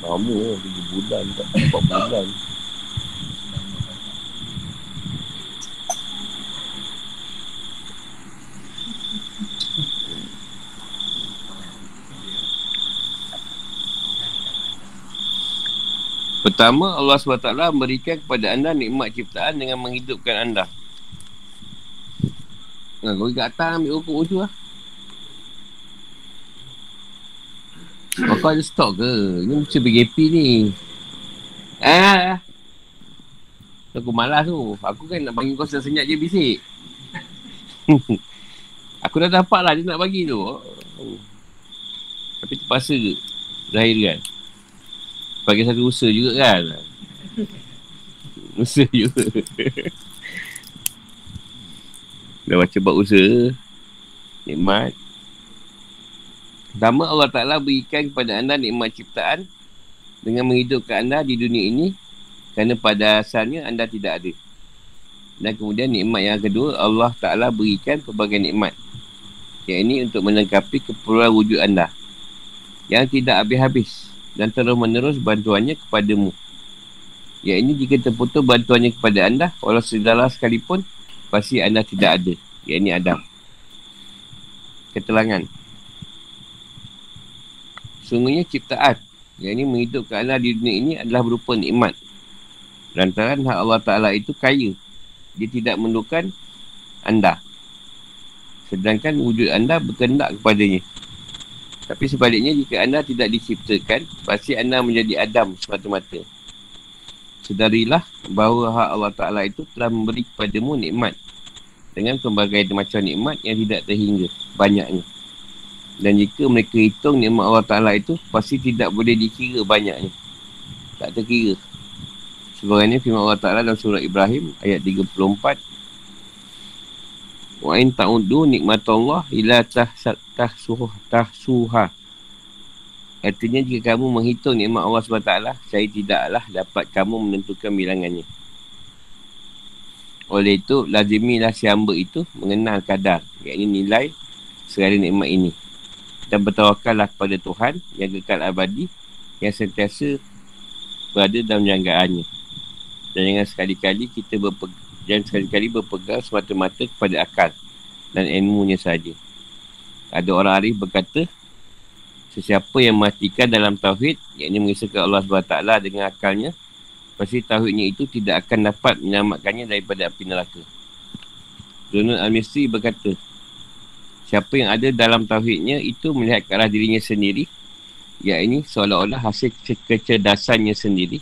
[SPEAKER 2] Lama lah 3 bulan 4 bulan
[SPEAKER 1] Pertama Allah SWT memberikan kepada anda nikmat ciptaan dengan menghidupkan anda. Nah, kau kat atas ambil hukum tu lah. Oh, kau ada stok ke? Ini macam BGP ni. Ah. Aku malas tu. Aku kan nak bagi kau senyap je bisik. aku dah dapat lah dia nak bagi tu. Tapi terpaksa ke? Zahir kan? Bagi satu usaha juga kan? usaha juga. dah baca buat usaha. Nikmat. Pertama Allah Ta'ala berikan kepada anda nikmat ciptaan dengan menghidupkan anda di dunia ini kerana pada asalnya anda tidak ada. Dan kemudian nikmat yang kedua Allah Ta'ala berikan pelbagai nikmat. Yang ini untuk melengkapi keperluan wujud anda yang tidak habis-habis dan terus menerus bantuannya kepadamu. Yang ini jika terputus bantuannya kepada anda walau sedara sekalipun pasti anda tidak ada. Yang ini Adam. Ketelangan. Sungguhnya ciptaan yang ini menghidupkan anda di dunia ini adalah berupa nikmat. Lantaran hak Allah Ta'ala itu kaya. Dia tidak memerlukan anda. Sedangkan wujud anda berkendak kepadanya. Tapi sebaliknya jika anda tidak diciptakan, pasti anda menjadi Adam semata-mata. Sedarilah bahawa hak Allah Ta'ala itu telah memberi kepadamu nikmat. Dengan pelbagai macam nikmat yang tidak terhingga banyaknya. Dan jika mereka hitung nikmat Allah Ta'ala itu Pasti tidak boleh dikira banyaknya Tak terkira Sebenarnya firman Allah Ta'ala dalam surah Ibrahim Ayat 34 Wa in ta'udu nikmat Allah Ila tahsuha tahsuha Artinya jika kamu menghitung nikmat Allah SWT Saya tidaklah dapat kamu menentukan bilangannya. Oleh itu, lazimilah si hamba itu mengenal kadar Iaitu nilai segala nikmat ini. Dan bertawakallah kepada Tuhan yang kekal abadi yang sentiasa berada dalam janggaannya. Dan jangan sekali-kali kita berpegang jangan sekali-kali berpegang semata-mata kepada akal dan ilmunya saja. Ada orang arif berkata, sesiapa yang matikan dalam tauhid, yakni mengisahkan Allah SWT dengan akalnya, pasti tauhidnya itu tidak akan dapat menyelamatkannya daripada api neraka. Zunul Al-Misri berkata, Siapa yang ada dalam tauhidnya itu melihat ke arah dirinya sendiri Ya ini seolah-olah hasil kecerdasannya sendiri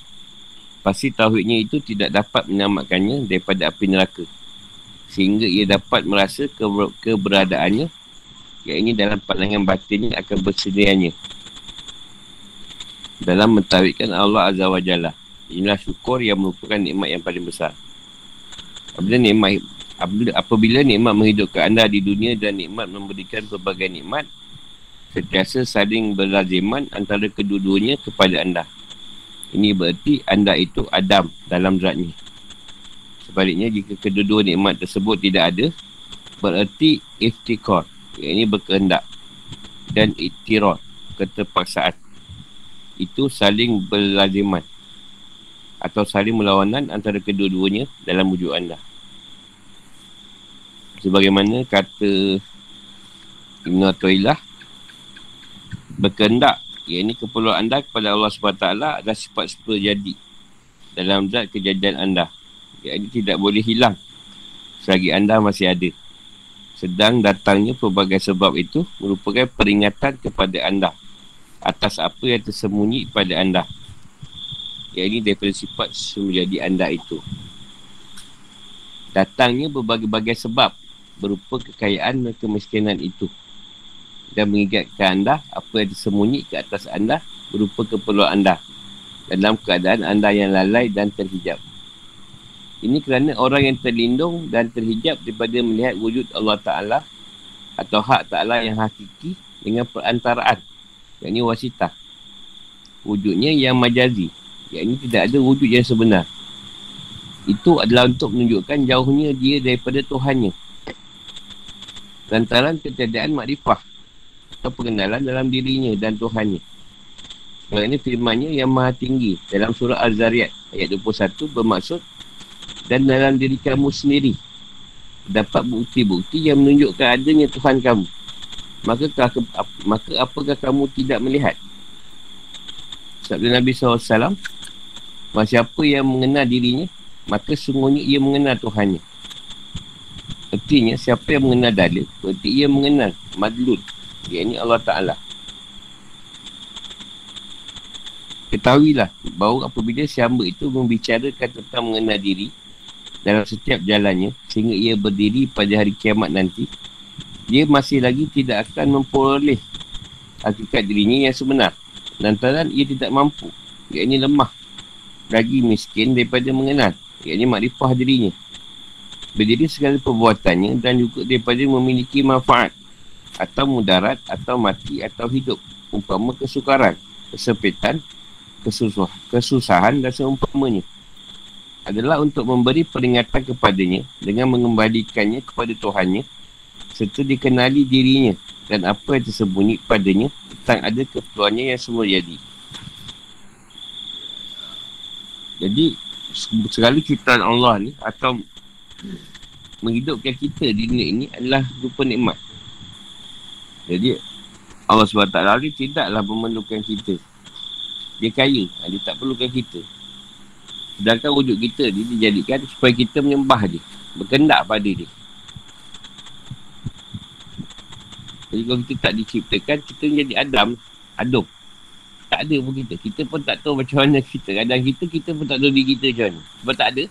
[SPEAKER 1] Pasti tauhidnya itu tidak dapat menyelamatkannya daripada api neraka Sehingga ia dapat merasa ke- keberadaannya Ya ini dalam pandangan batinnya akan bersedianya. Dalam mentawidkan Allah Azza wa Jalla. Inilah syukur yang merupakan nikmat yang paling besar. Apabila nikmat apabila nikmat menghidupkan anda di dunia dan nikmat memberikan pelbagai nikmat sentiasa saling berlaziman antara kedua-duanya kepada anda. Ini berarti anda itu Adam dalam zatnya. Sebaliknya jika kedua-dua nikmat tersebut tidak ada berarti iftikor ini berkehendak dan iktiror keterpaksaan itu saling berlaziman atau saling melawanan antara kedua-duanya dalam wujud anda. Sebagaimana kata Ibn Atu'ilah berkendak ia ini keperluan anda kepada Allah SWT adalah sifat seperti jadi dalam zat kejadian anda. Ia ini tidak boleh hilang selagi anda masih ada. Sedang datangnya pelbagai sebab itu merupakan peringatan kepada anda atas apa yang tersembunyi pada anda. Ia ini daripada sifat menjadi anda itu. Datangnya berbagai-bagai sebab berupa kekayaan dan kemiskinan itu dan mengingatkan anda apa yang tersembunyi ke atas anda berupa keperluan anda dalam keadaan anda yang lalai dan terhijab. Ini kerana orang yang terlindung dan terhijab daripada melihat wujud Allah Ta'ala atau hak Ta'ala yang hakiki dengan perantaraan. Yang ini wasitah. Wujudnya yang majazi. Yang ini tidak ada wujud yang sebenar. Itu adalah untuk menunjukkan jauhnya dia daripada Tuhannya. Lantaran ketiadaan makrifah atau pengenalan dalam dirinya dan Tuhannya. Sebab ini firmannya yang maha tinggi dalam surah Al-Zariyat ayat 21 bermaksud dan dalam diri kamu sendiri dapat bukti-bukti yang menunjukkan adanya Tuhan kamu. Maka, maka apakah kamu tidak melihat? Sabda Nabi SAW Masih apa yang mengenal dirinya Maka sungguhnya ia mengenal Tuhannya Artinya siapa yang mengenal dalil Berarti ia mengenal madlul ini Allah Ta'ala. Ketahuilah bahawa apabila si hamba itu membicarakan tentang mengenal diri dalam setiap jalannya sehingga ia berdiri pada hari kiamat nanti, dia masih lagi tidak akan memperoleh hakikat dirinya yang sebenar. Lantaran ia tidak mampu, ia ini lemah, lagi miskin daripada mengenal, ia ini makrifah dirinya. Berdiri segala perbuatannya dan juga daripada memiliki manfaat atau mudarat atau mati atau hidup umpama kesukaran kesepitan kesusah, kesusahan dan seumpamanya adalah untuk memberi peringatan kepadanya dengan mengembalikannya kepada Tuhannya serta dikenali dirinya dan apa yang tersembunyi padanya tentang ada keperluannya yang semua jadi jadi segala ciptaan Allah ni atau menghidupkan kita di dunia ini adalah rupa nikmat jadi Allah SWT ni tidaklah memerlukan kita. Dia kaya. Ha, dia tak perlukan kita. Sedangkan wujud kita dia dijadikan supaya kita menyembah dia. Berkendak pada dia. Jadi kalau kita tak diciptakan, kita jadi Adam. Adam. Tak ada pun kita. Kita pun tak tahu macam mana kita. Kadang kita, kita pun tak tahu diri kita macam mana. Sebab tak ada.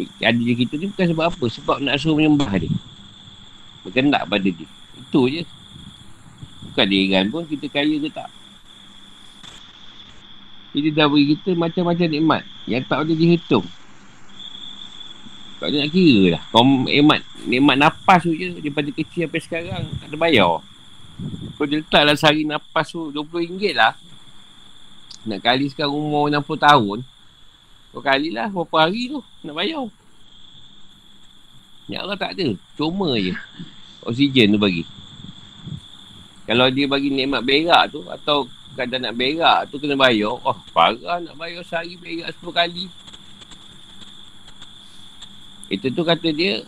[SPEAKER 1] Ada je kita ni bukan sebab apa. Sebab nak suruh menyembah dia. Berkendak pada dia. Itu je. Bukan dia pun kita kaya ke tak. Jadi dah beri kita macam-macam nikmat. Yang tak boleh dihitung. Tak boleh nak kira lah. Kau nikmat, nikmat nafas tu je. Daripada kecil sampai sekarang. Tak ada bayar. Kau dia letak lah sehari nafas tu RM20 lah. Nak kali sekarang umur 60 tahun. Kau kali lah berapa hari tu. Nak bayar. Ya Allah tak ada. Cuma je oksigen tu bagi. Kalau dia bagi nikmat berak tu atau kadang nak berak tu kena bayar. Oh, parah nak bayar sehari berak 10 kali. Itu tu kata dia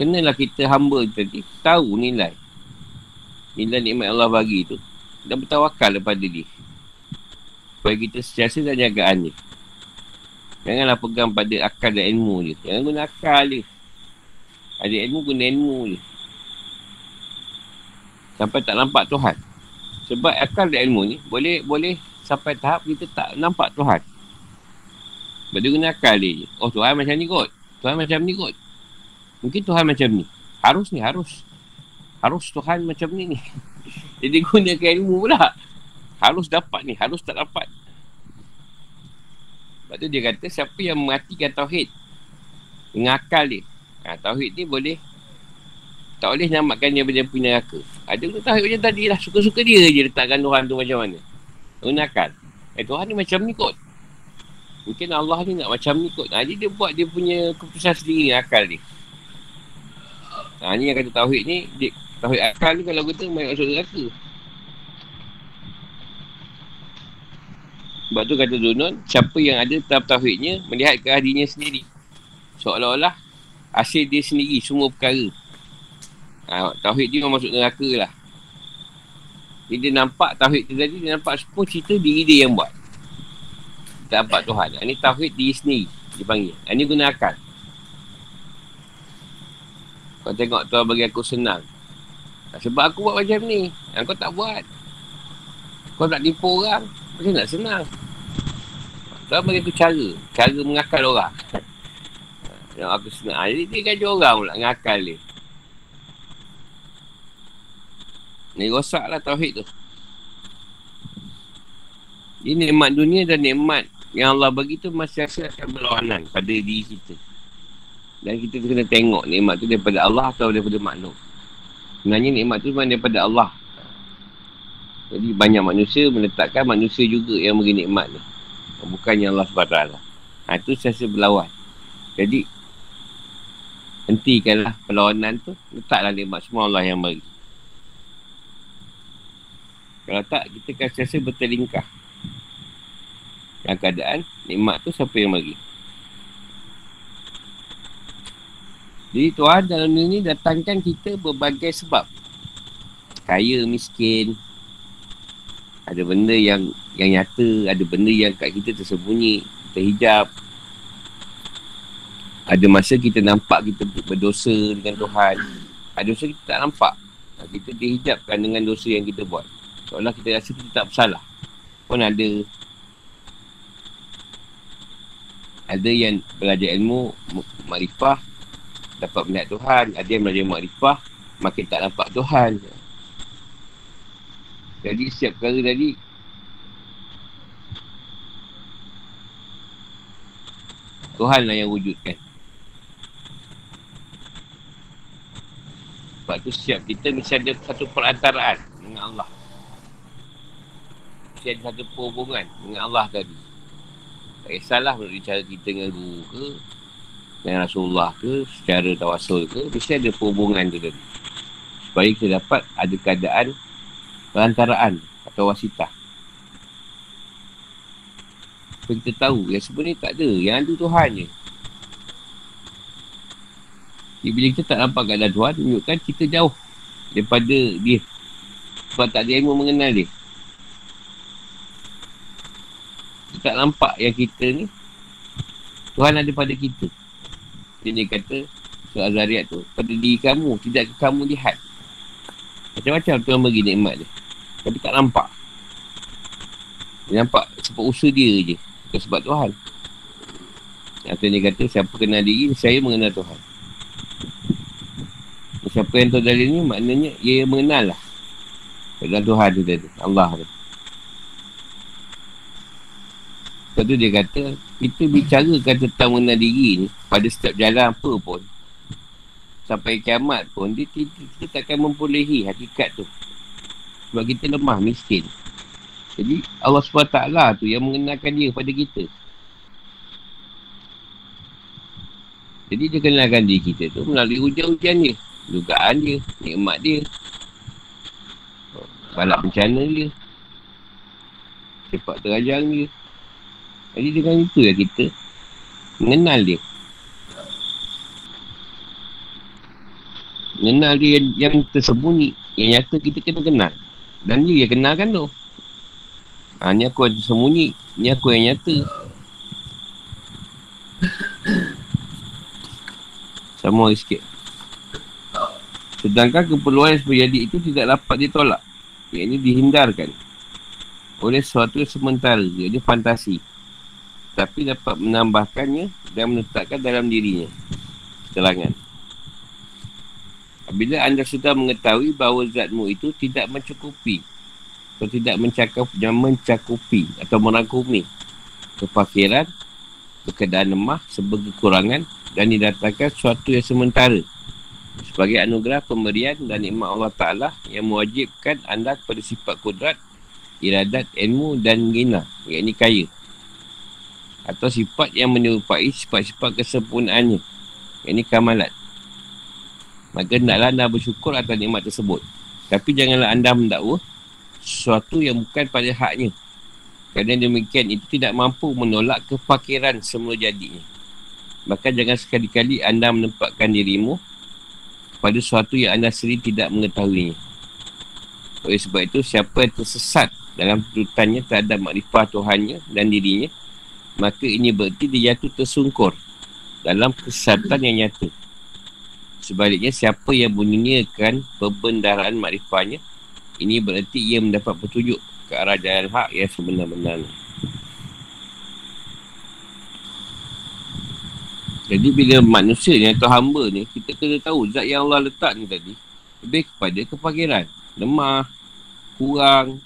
[SPEAKER 1] kenalah kita hamba tadi tahu nilai. Nilai nikmat Allah bagi tu dan bertawakal daripada dia. Supaya kita sentiasa dan jagaan dia. Janganlah pegang pada akal dan ilmu je. Jangan guna akal je. Ada ilmu guna ilmu je sampai tak nampak Tuhan. Sebab akal dan ilmu ni boleh boleh sampai tahap kita tak nampak Tuhan. Sebab dia guna akal dia. Oh Tuhan macam ni kot. Tuhan macam ni kot. Mungkin Tuhan macam ni. Harus ni, harus. Harus Tuhan macam ni ni. Jadi gunakan ilmu pula. Harus dapat ni, harus tak dapat. Sebab tu dia kata siapa yang mematikan Tauhid dengan akal dia. Ha, tauhid ni boleh tak boleh selamatkan dia daripada punya neraka. Ada tu tahu macam tadi lah. Suka-suka dia je letakkan Tuhan tu macam mana. Gunakan. Eh Tuhan ni macam ni kot. Mungkin Allah ni nak macam ni kot. Ha, dia buat dia punya keputusan sendiri akal ni. Ha, ni yang kata Tauhid ni. Dia, tauhid akal ni kalau kata main masuk neraka. Sebab tu kata Dunun, siapa yang ada tahap tauhidnya, melihat ke dirinya sendiri. Seolah-olah hasil dia sendiri, semua perkara. Ha, tauhid dia masuk neraka lah. Jadi dia nampak tauhid tu tadi, dia nampak semua cerita diri dia yang buat. Tak nampak Tuhan. Ini tauhid diri sendiri, dia panggil. Ini guna akal. Kau tengok Tuhan bagi aku senang. Sebab aku buat macam ni. Kau tak buat. Kau nak tipu orang. Macam nak senang. Tuhan bagi aku cara. Cara mengakal orang. Yang aku senang. Jadi dia gaji orang pula ngakal dia. Ni rosak lah tauhid tu. Ini nikmat dunia dan nikmat yang Allah bagi tu masih akan berlawanan pada diri kita. Dan kita kena tengok nikmat tu daripada Allah atau daripada makhluk. Sebenarnya nikmat tu memang daripada Allah. Jadi banyak manusia meletakkan manusia juga yang beri nikmat ni. Bukannya Allah SWT. Ha, itu saya berlawan. Jadi, hentikanlah perlawanan tu. Letaklah nikmat semua Allah yang beri. Kalau tak, kita akan sentiasa bertelingkah. Yang keadaan, nikmat tu siapa yang bagi? Jadi Tuhan dalam dunia ni datangkan kita berbagai sebab. Kaya, miskin. Ada benda yang yang nyata. Ada benda yang kat kita tersembunyi. Terhijab. Ada masa kita nampak kita berdosa dengan Tuhan. Ada masa kita tak nampak. Kita dihijabkan dengan dosa yang kita buat. Seolah kita rasa kita tak bersalah. Pun ada ada yang belajar ilmu makrifah dapat melihat Tuhan. Ada yang belajar makrifah makin tak nampak Tuhan. Jadi setiap perkara tadi Tuhan lah yang wujudkan. Sebab tu setiap kita mesti ada satu perantaraan dengan Allah mesti ada satu perhubungan dengan Allah tadi. Tak kisahlah menurut cara kita dengan guru ke, dengan Rasulullah ke, secara tawasul ke, mesti ada perhubungan tu tadi. Supaya kita dapat ada keadaan perantaraan atau wasitah. Supaya kita tahu yang sebenarnya tak ada. Yang ada Tuhan je. Jadi bila kita tak nampak keadaan Tuhan, tunjukkan kita jauh daripada dia. Sebab tak ada ilmu mengenal dia. Tak nampak yang kita ni Tuhan ada pada kita. Dia kata Surah Azariat tu Pada diri kamu Tidak kamu lihat. Macam-macam Tuhan bagi nikmat dia. Tapi tak nampak. Dia nampak sebab usaha dia je Bukan sebab Tuhan. Atau dia kata Siapa kenal diri Saya mengenal Tuhan. Siapa yang tahu dari ni Maknanya Ia mengenal lah. Dalam Tuhan tu tadi Allah tu Lepas tu dia kata, kita bicarakan tentang mengenal diri ni pada setiap jalan apa pun. Sampai kiamat pun, dia, kita, kita takkan mempulehi hakikat tu. Sebab kita lemah, miskin. Jadi Allah SWT tu yang mengenalkan dia pada kita. Jadi dia kenalkan diri kita tu melalui ujian-ujian dia. Dugaan dia, nikmat dia. Balak bencana dia. Sepak terajang dia. Jadi dengan itu lah kita mengenal dia. Mengenal dia yang, yang tersembunyi. Yang nyata kita kena kenal. Dan dia yang kenalkan tu. Ha, ni aku yang tersembunyi. Ni aku yang nyata. Sama sikit. Sedangkan keperluan yang jadi itu tidak dapat ditolak. Yang ini dihindarkan. Oleh sesuatu yang sementara. Jadi fantasi tapi dapat menambahkannya dan menetapkan dalam dirinya. Terangan Bila anda sudah mengetahui bahawa zatmu itu tidak mencukupi atau tidak mencakup, mencakupi atau merangkumi kefakiran, keadaan lemah, sebagai kekurangan dan didatangkan sesuatu yang sementara sebagai anugerah pemberian dan nikmat Allah Ta'ala yang mewajibkan anda kepada sifat kudrat, iradat, ilmu dan gina, iaitu kaya atau sifat yang menyerupai sifat-sifat kesempurnaannya. Ini kamalat. Maka hendaklah anda bersyukur atas nikmat tersebut. Tapi janganlah anda mendakwa sesuatu yang bukan pada haknya. Kerana demikian itu tidak mampu menolak kefakiran semula jadinya. Maka jangan sekali-kali anda menempatkan dirimu pada sesuatu yang anda sendiri tidak mengetahuinya. Oleh sebab itu, siapa yang tersesat dalam tututannya terhadap makrifah Tuhannya dan dirinya, maka ini berarti dia jatuh tersungkur dalam kesesatan yang nyata. Sebaliknya, siapa yang menyuniakan pembendaraan makrifahnya, ini berarti ia mendapat petunjuk ke arah jalan hak yang sebenar-benar. Jadi bila manusia ni atau hamba ni, kita kena tahu zat yang Allah letak ni tadi, lebih kepada kefakiran. Lemah, kurang.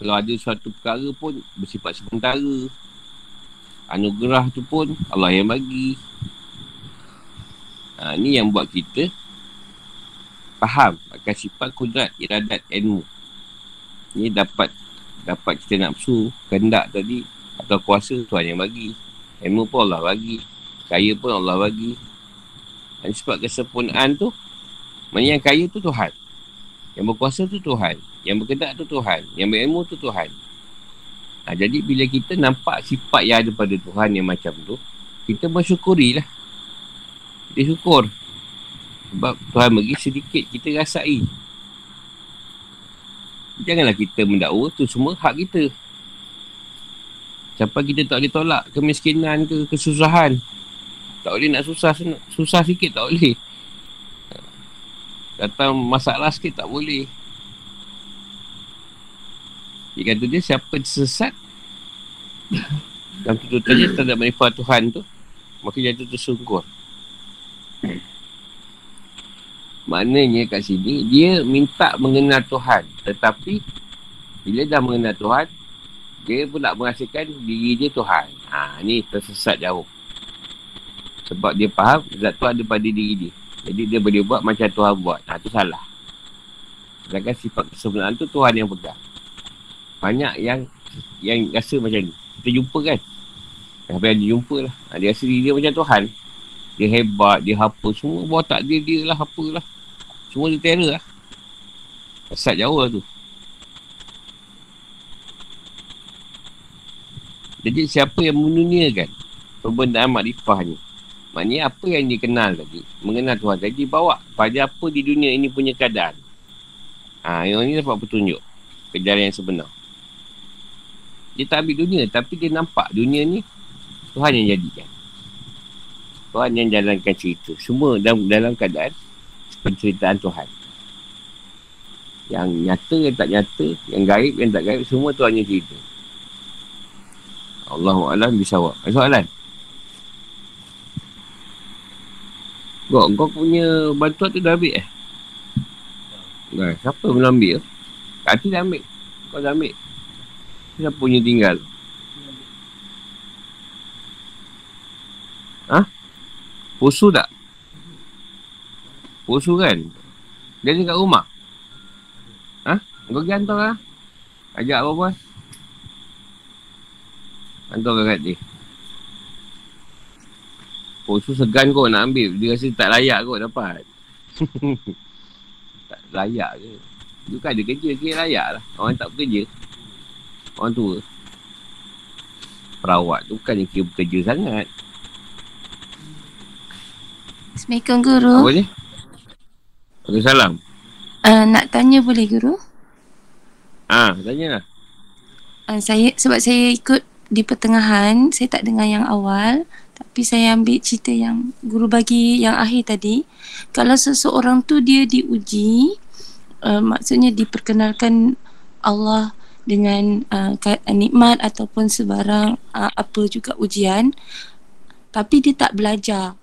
[SPEAKER 1] Kalau ada suatu perkara pun bersifat sementara. Anugerah tu pun Allah yang bagi. Ha, ni yang buat kita faham akan sifat kudrat, iradat, ilmu. Ni dapat dapat kita nafsu, kendak tadi atau kuasa Tuhan yang bagi. Ilmu pun Allah bagi. Kaya pun Allah bagi. Dan sebab kesempurnaan tu, mana yang kaya tu Tuhan. Yang berkuasa tu Tuhan. Yang berkendak tu Tuhan. Yang berilmu tu Tuhan. Ha, jadi bila kita nampak sifat yang ada pada Tuhan yang macam tu, kita bersyukurilah. Kita syukur. Sebab Tuhan bagi sedikit kita rasai. Janganlah kita mendakwa tu semua hak kita. Sampai kita tak boleh tolak kemiskinan ke kesusahan. Tak boleh nak susah susah sikit tak boleh. Datang masalah sikit tak boleh. Dia kata dia siapa sesat dan tututannya tak ada Tuhan tu maka jatuh tersungkur. Maknanya kat sini dia minta mengenal Tuhan tetapi bila dah mengenal Tuhan dia pula merasakan diri dia Tuhan. Ha ni tersesat jauh. Sebab dia faham zat tu ada pada diri dia. Jadi dia boleh buat macam Tuhan buat. Ha tu salah. Sedangkan sifat kesempurnaan tu Tuhan yang pegang. Banyak yang yang rasa macam ni. Kita jumpa kan? Yang dia jumpa lah. Ha, dia rasa diri dia macam Tuhan. Dia hebat, dia apa. Semua buat tak dia, dia lah apalah. Semua dia terror lah. Kesat jauh lah tu. Jadi siapa yang menuniakan pembendaan makrifah ni? Maknanya apa yang dia kenal tadi? Mengenal Tuhan tadi bawa pada apa di dunia ini punya keadaan. Ha, yang ni dapat petunjuk. Kejadian yang sebenar. Dia tak ambil dunia tapi dia nampak dunia ni Tuhan yang jadikan. Tuhan yang jalankan cerita. Semua dalam, dalam keadaan penceritaan Tuhan. Yang nyata yang tak nyata, yang gaib yang tak gaib, semua Tuhan yang cerita. Allahu'alam bisawak. Ada soalan? Kau, kau punya bantuan tu dah ambil eh? Nah, siapa yang ambil? Kati dah ambil. Kau dah ambil. Siapa punya tinggal? Ha? Pusu tak? Pusu kan? Dia ni kat rumah? Ha? Kau pergi hantar lah. Ajak apa pun. Hantar kat dia. Pusu segan kau nak ambil. Dia rasa tak layak kau dapat. tak layak ke? Dia kan ada kerja, kira layak lah. Orang tak bekerja. Orang tua. Perawat tu kan yang kira bekerja sangat.
[SPEAKER 3] Assalamualaikum Guru.
[SPEAKER 1] Apa ni? Waalaikumsalam.
[SPEAKER 3] Uh, nak tanya boleh Guru?
[SPEAKER 1] Ah, ha, tanya lah.
[SPEAKER 3] Uh, saya sebab saya ikut di pertengahan, saya tak dengar yang awal, tapi saya ambil cerita yang guru bagi yang akhir tadi. Kalau seseorang tu dia diuji, uh, maksudnya diperkenalkan Allah dengan uh, nikmat ataupun sebarang uh, apa juga ujian, tapi dia tak belajar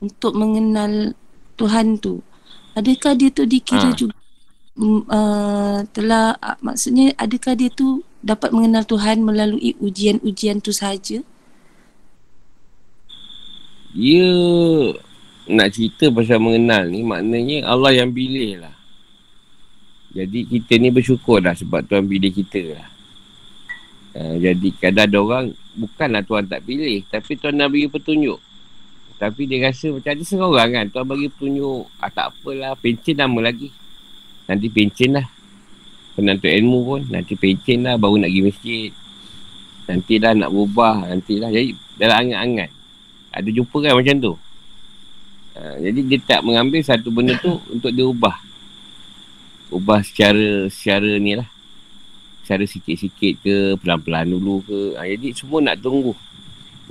[SPEAKER 3] untuk mengenal Tuhan tu. Adakah dia tu dikira ha. juga uh, telah uh, maksudnya adakah dia tu dapat mengenal Tuhan melalui ujian-ujian tu saja?
[SPEAKER 1] Dia nak cerita pasal mengenal ni maknanya Allah yang pilih lah jadi kita ni bersyukur lah sebab Tuhan pilih kita lah uh, jadi kadang ada orang bukanlah Tuhan tak pilih tapi Tuhan nak beri petunjuk tapi dia rasa macam ada seorang kan Tuan bagi petunjuk ah, Tak apalah Pencin nama lagi Nanti pencin lah Penantu ilmu pun. Nanti pencen lah baru nak pergi masjid. Nanti dah nak berubah. Nanti lah. Jadi dalam angan-angan. Ada jumpa kan macam tu. Ha, jadi dia tak mengambil satu benda tu untuk dia ubah. Ubah secara secara ni lah. Secara sikit-sikit ke, pelan-pelan dulu ke. Ha, jadi semua nak tunggu.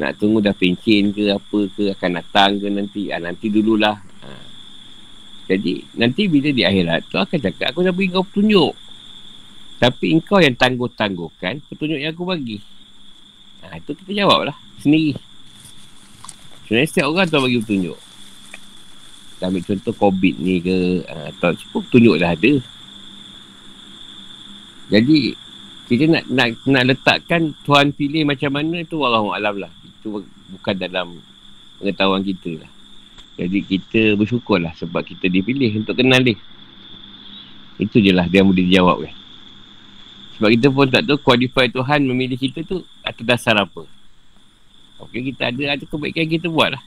[SPEAKER 1] Nak tunggu dah pencen ke apa ke, akan datang ke nanti. Ha, nanti dululah. Ha. Jadi nanti bila di akhirat tu akan cakap aku dah beri kau petunjuk. Tapi engkau yang tangguh-tangguhkan petunjuk yang aku bagi. Ha, itu kita jawab lah sendiri. Sebenarnya setiap orang tu bagi petunjuk. Kita ambil contoh COVID ni ke, atau semua petunjuk dah ada. Jadi, kita nak nak nak letakkan Tuhan pilih macam mana tu Wallahualam lah. Itu bukan dalam pengetahuan kita lah. Jadi kita bersyukur lah sebab kita dipilih untuk kenal dia. Itu je lah dia boleh dijawab kan. Sebab kita pun tak tahu qualify Tuhan memilih kita tu atas dasar apa. Okey kita ada ada kebaikan kita buat lah.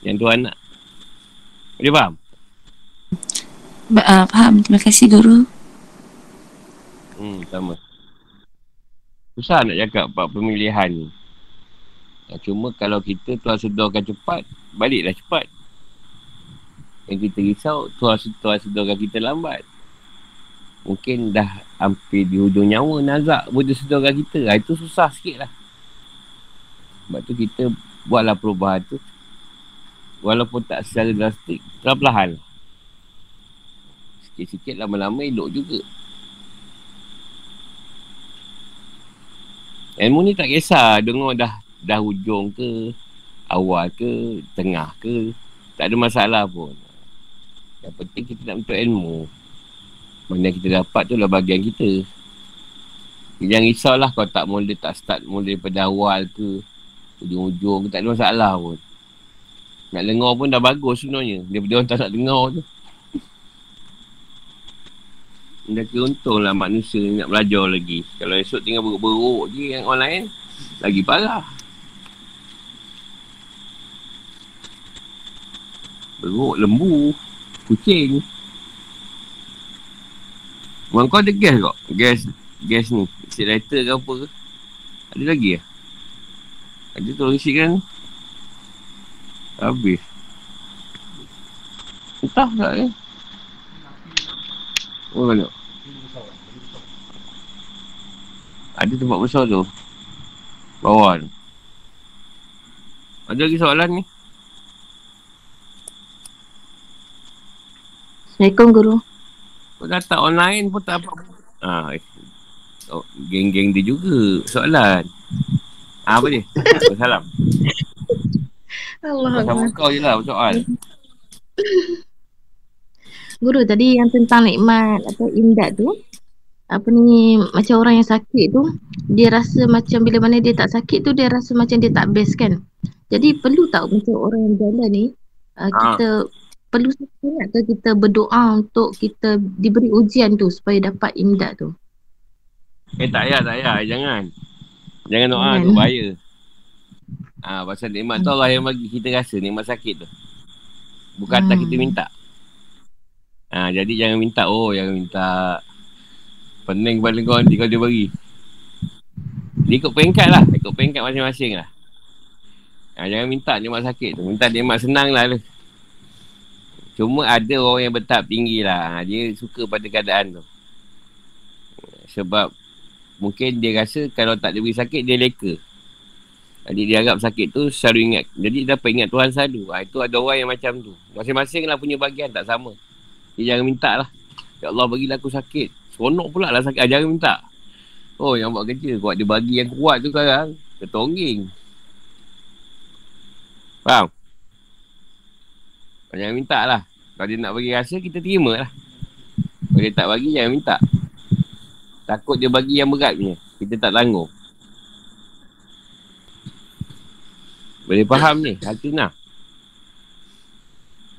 [SPEAKER 1] Yang Tuhan nak. Boleh faham?
[SPEAKER 3] Ba- uh, faham. Terima kasih guru.
[SPEAKER 1] Hmm, sama. Susah nak cakap bab pemilihan ni. Ya, cuma kalau kita Tuhan sedorkan cepat, baliklah cepat. Yang kita risau, Tuhan sedorkan kita lambat. Mungkin dah hampir di hujung nyawa nazak boleh sedorkan kita. Ha, itu susah sikit lah. Sebab tu kita buatlah perubahan tu. Walaupun tak secara drastik, perlahan-lahan. Sikit-sikit lama-lama elok juga. Ilmu ni tak kisah dengar dah dah hujung ke, awal ke, tengah ke. Tak ada masalah pun. Yang penting kita nak untuk ilmu. Mana yang kita dapat tu lah bagian kita. Jangan risaulah kau tak mula tak start mula daripada awal ke, ujung-ujung ke, tak ada masalah pun. Nak dengar pun dah bagus sebenarnya. Daripada orang tak nak dengar tu. Dah keuntung lah manusia ni nak belajar lagi. Kalau esok tinggal beruk-beruk je yang online, lagi parah. Beruk, lembu, kucing. Mak kau ada gas kok? Gas, gas ni. Lighter ke apa ke? Ada lagi ya? Ada tolong isi kan? Habis. Entah tak ya? Oh, banyak. Ada tempat besar tu. Bawah tu. Ada lagi soalan ni?
[SPEAKER 4] Assalamualaikum guru.
[SPEAKER 1] Kau datang online pun tak apa. Ha, oh, geng-geng dia juga soalan. Ha, apa dia? Salam.
[SPEAKER 4] Allah
[SPEAKER 1] Sama kau je lah soal.
[SPEAKER 4] Guru tadi yang tentang nikmat atau imdad tu apa ni macam orang yang sakit tu dia rasa macam bila mana dia tak sakit tu dia rasa macam dia tak best kan. Jadi perlu tak macam orang yang jalan ni uh, kita perlu sangat ke kita berdoa untuk kita diberi ujian tu supaya dapat imdad tu.
[SPEAKER 1] Eh tak payah, tak payah. Jangan. Jangan doa tu bahaya. Ha, pasal nikmat tu Allah yang bagi kita rasa nikmat sakit tu. Bukan atas
[SPEAKER 4] Hmm.
[SPEAKER 1] kita minta. Ha, jadi jangan minta. Oh, jangan minta. Pening kepala kau nanti kalau dia bagi. Dia ikut peringkat lah. Ikut peringkat masing-masing lah. Ha, jangan minta nikmat sakit tu. Minta nikmat senang lah tu. Cuma ada orang yang bertahap tinggi lah. Ha, dia suka pada keadaan tu. Sebab mungkin dia rasa kalau tak dia beri sakit, dia leka. Jadi dia anggap sakit tu selalu ingat. Jadi dia dapat ingat Tuhan selalu. Ha, itu ada orang yang macam tu. Masing-masing lah punya bagian tak sama. Dia jangan minta lah. Ya Allah bagilah aku sakit. Seronok pula lah sakit. Ha, jangan minta. Oh yang buat kerja. Kuat dia bagi yang kuat tu sekarang. Ketongging. Faham? Jangan minta lah. Kalau dia nak bagi rasa, kita terima lah. Kalau dia tak bagi, jangan minta. Takut dia bagi yang berat punya. Kita tak tanggung. Boleh faham ni, Hatina?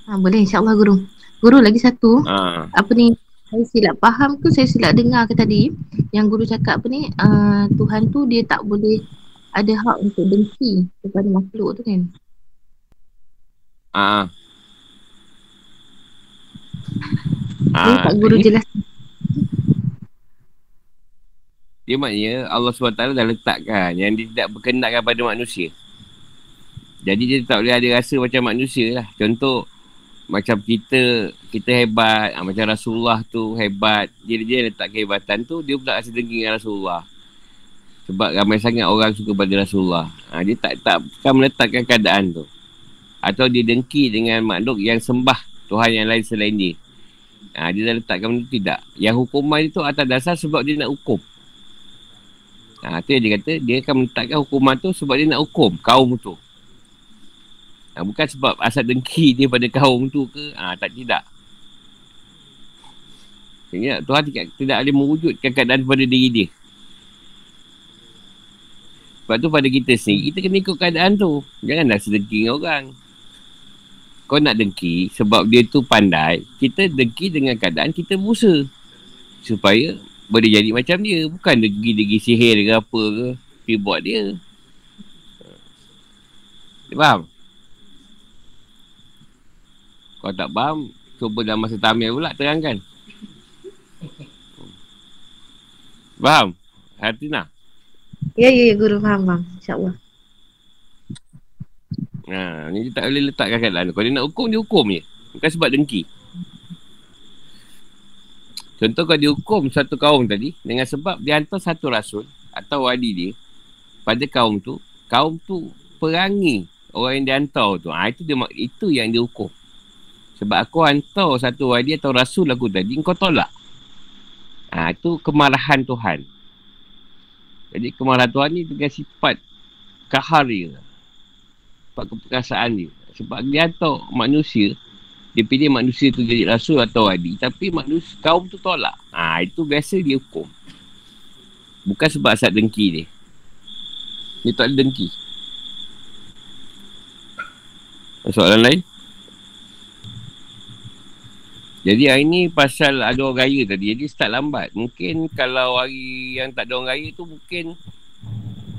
[SPEAKER 4] Ha, boleh insyaAllah guru. Guru lagi satu.
[SPEAKER 1] Ha.
[SPEAKER 4] apa ni saya silap faham ke saya silap dengar ke tadi yang guru cakap apa ni uh, Tuhan tu dia tak boleh ada hak untuk dengki kepada makhluk tu kan
[SPEAKER 1] Ha.
[SPEAKER 4] boleh
[SPEAKER 1] Ha.
[SPEAKER 4] tak guru
[SPEAKER 1] jadi-
[SPEAKER 4] jelas
[SPEAKER 1] Dia maknanya Allah SWT dah letakkan yang dia tidak berkenaan pada manusia. Jadi dia tak boleh ada rasa macam manusia lah. Contoh, macam kita, kita hebat. Ha, macam Rasulullah tu hebat. Dia, dia letak kehebatan tu, dia pula rasa dengki dengan Rasulullah. Sebab ramai sangat orang suka pada Rasulullah. Ha, dia tak tak kan meletakkan keadaan tu. Atau dia dengki dengan makhluk yang sembah Tuhan yang lain selain dia. Ha, dia dah letakkan benda tidak. Yang hukuman itu atas dasar sebab dia nak hukum. Ha, tu yang dia kata, dia akan meletakkan hukuman tu sebab dia nak hukum kaum tu. Ha, bukan sebab asal dengki dia pada kaum tu ke, ha, tak tidak. Sehingga Tuhan tidak, tidak boleh mewujudkan keadaan pada diri dia. Sebab tu pada kita sendiri, kita kena ikut keadaan tu. Janganlah sedengki dengan orang. Kau nak dengki sebab dia tu pandai, kita dengki dengan keadaan kita berusaha. Supaya boleh jadi macam dia. Bukan dengki-dengki sihir ke apa ke. Dia buat dia. Dia faham? Kalau tak faham, cuba dalam masa tamil pula terangkan. Faham? Hartina?
[SPEAKER 4] Ya, ya, ya, guru faham, faham. InsyaAllah.
[SPEAKER 1] Ha, ni dia tak boleh letakkan keadaan. Kalau dia nak hukum, dia hukum je. Bukan sebab dengki. Contoh kalau dia hukum satu kaum tadi, dengan sebab dia hantar satu rasul atau wali dia pada kaum tu, kaum tu perangi orang yang dia hantar tu. Ha, itu, dia, itu yang dia hukum. Sebab aku hantar satu wali atau rasul aku tadi, kau tolak. Ha, itu kemarahan Tuhan. Jadi kemarahan Tuhan ni dengan sifat kahar dia. Sifat keperkasaan dia. Sebab dia hantar manusia, dia pilih manusia tu jadi rasul atau wali. Tapi manusia, kaum tu tolak. Ha, itu biasa dia hukum. Bukan sebab asal dengki dia. Dia tak ada dengki. Soalan lain? Jadi hari ni pasal ada orang raya tadi. Jadi start lambat. Mungkin kalau hari yang tak ada orang raya tu mungkin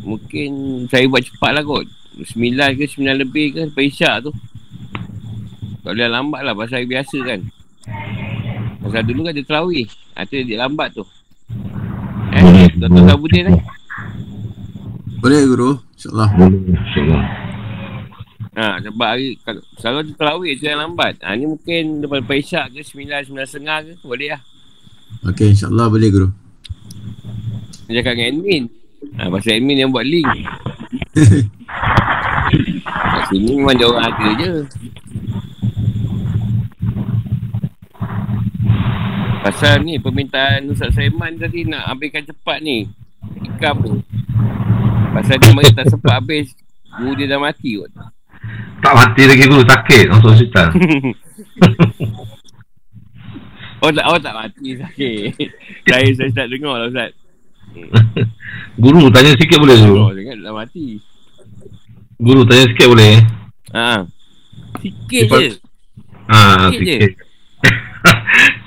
[SPEAKER 1] mungkin saya buat cepat lah kot. Sembilan ke sembilan lebih ke sampai isyak tu. Tak boleh lambat lah pasal hari biasa kan. Pasal dulu kan dia terawih. Ha, tu dia lambat tu. Eh, Dr. Sabudin eh.
[SPEAKER 5] Boleh guru. InsyaAllah.
[SPEAKER 2] Boleh. InsyaAllah.
[SPEAKER 1] Ha, sebab hari, kalau, kalau dia terawih tu yang lambat. Ha, ni mungkin lepas isyak ke sembilan, sembilan setengah ke. Boleh lah.
[SPEAKER 5] Okey, insyaAllah boleh guru.
[SPEAKER 1] Dia cakap dengan admin. Ha, pasal admin yang buat link. Kat sini memang dia orang ada je. Pasal ni permintaan Ustaz Saiman tadi nak habiskan cepat ni. Ikam tu. Pasal dia mari tak sempat habis. Guru dia dah mati kot.
[SPEAKER 6] Tak mati lagi guru sakit masuk hospital.
[SPEAKER 1] Oh tak, oh tak mati sakit. saya, saya tak dengar lah Ustaz.
[SPEAKER 6] guru tanya sikit boleh guru?
[SPEAKER 1] Oh, dengar dah mati.
[SPEAKER 6] Guru tanya sikit boleh?
[SPEAKER 1] Ha. Sikit
[SPEAKER 6] Cepat.
[SPEAKER 1] je.
[SPEAKER 6] Ha,
[SPEAKER 1] Sikit je.
[SPEAKER 6] sikit.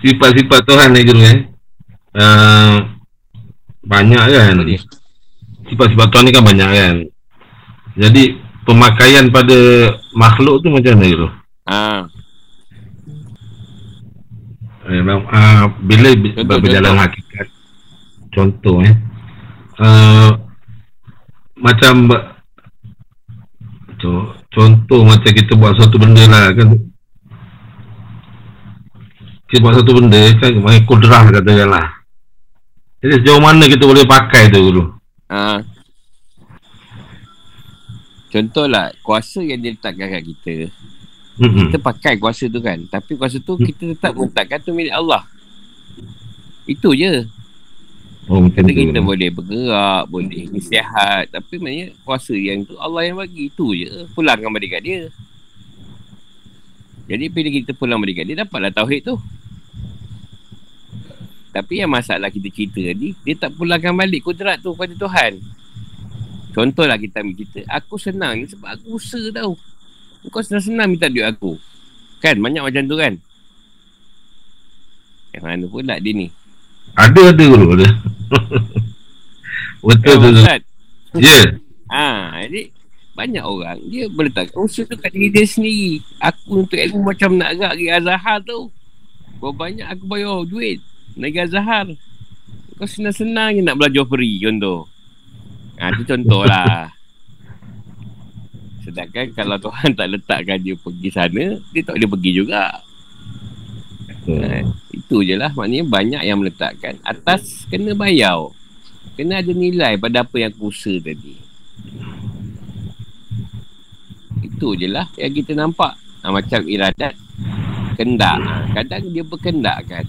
[SPEAKER 6] Sifat-sifat Tuhan ni guru eh. Uh, banyak kan. Sifat-sifat Tuhan ni kan banyak kan. Jadi pemakaian pada makhluk tu macam mana guru?
[SPEAKER 1] Ha.
[SPEAKER 6] Eh, uh, bila bi-
[SPEAKER 1] Contoh,
[SPEAKER 6] berjalan
[SPEAKER 1] contoh.
[SPEAKER 6] hakikat contoh eh uh, macam ba- co- contoh macam kita buat satu benda lah kan kita buat satu benda kan main kudrah katakan lah jadi sejauh mana kita boleh pakai tu guru
[SPEAKER 1] Ha. Contohlah, kuasa yang dia letakkan kat kita.
[SPEAKER 6] Mm-mm.
[SPEAKER 1] Kita pakai kuasa tu kan. Tapi kuasa tu kita tetap meletakkan tu milik Allah. Itu je.
[SPEAKER 6] oh
[SPEAKER 1] Kata kita
[SPEAKER 6] guru.
[SPEAKER 1] boleh bergerak, boleh istirahat. Tapi maknanya kuasa yang tu Allah yang bagi. Itu je. Pulangkan balik kat dia. Jadi bila kita pulang balik kat dia, dapatlah tauhid tu. Tapi yang masalah kita cerita tadi, dia tak pulangkan balik kudrat tu pada Tuhan. Contohlah kita ambil cerita, aku senang ni sebab aku usaha tau. Kau senang-senang minta duit aku. Kan, banyak macam tu kan? Yang mana pula dia ni?
[SPEAKER 6] ada ada guru ada betul
[SPEAKER 1] Eh,
[SPEAKER 6] tu ya
[SPEAKER 1] Ha, jadi banyak orang dia meletakkan usaha tu kat diri dia sendiri. Aku untuk ilmu macam nak agak pergi Azhar tu. Berapa banyak aku bayar duit nak pergi Azhar. Kau senang-senang je nak belajar free contoh. Ha, tu contoh lah. Sedangkan kalau Tuhan tak letakkan dia pergi sana, dia tak boleh pergi juga. Ha, itu je lah. Maknanya banyak yang meletakkan. Atas kena bayar. Kena ada nilai pada apa yang aku usaha tadi. Itu je lah yang kita nampak. Ha, macam iradat. Kendak. Ha, kadang dia berkendakkan.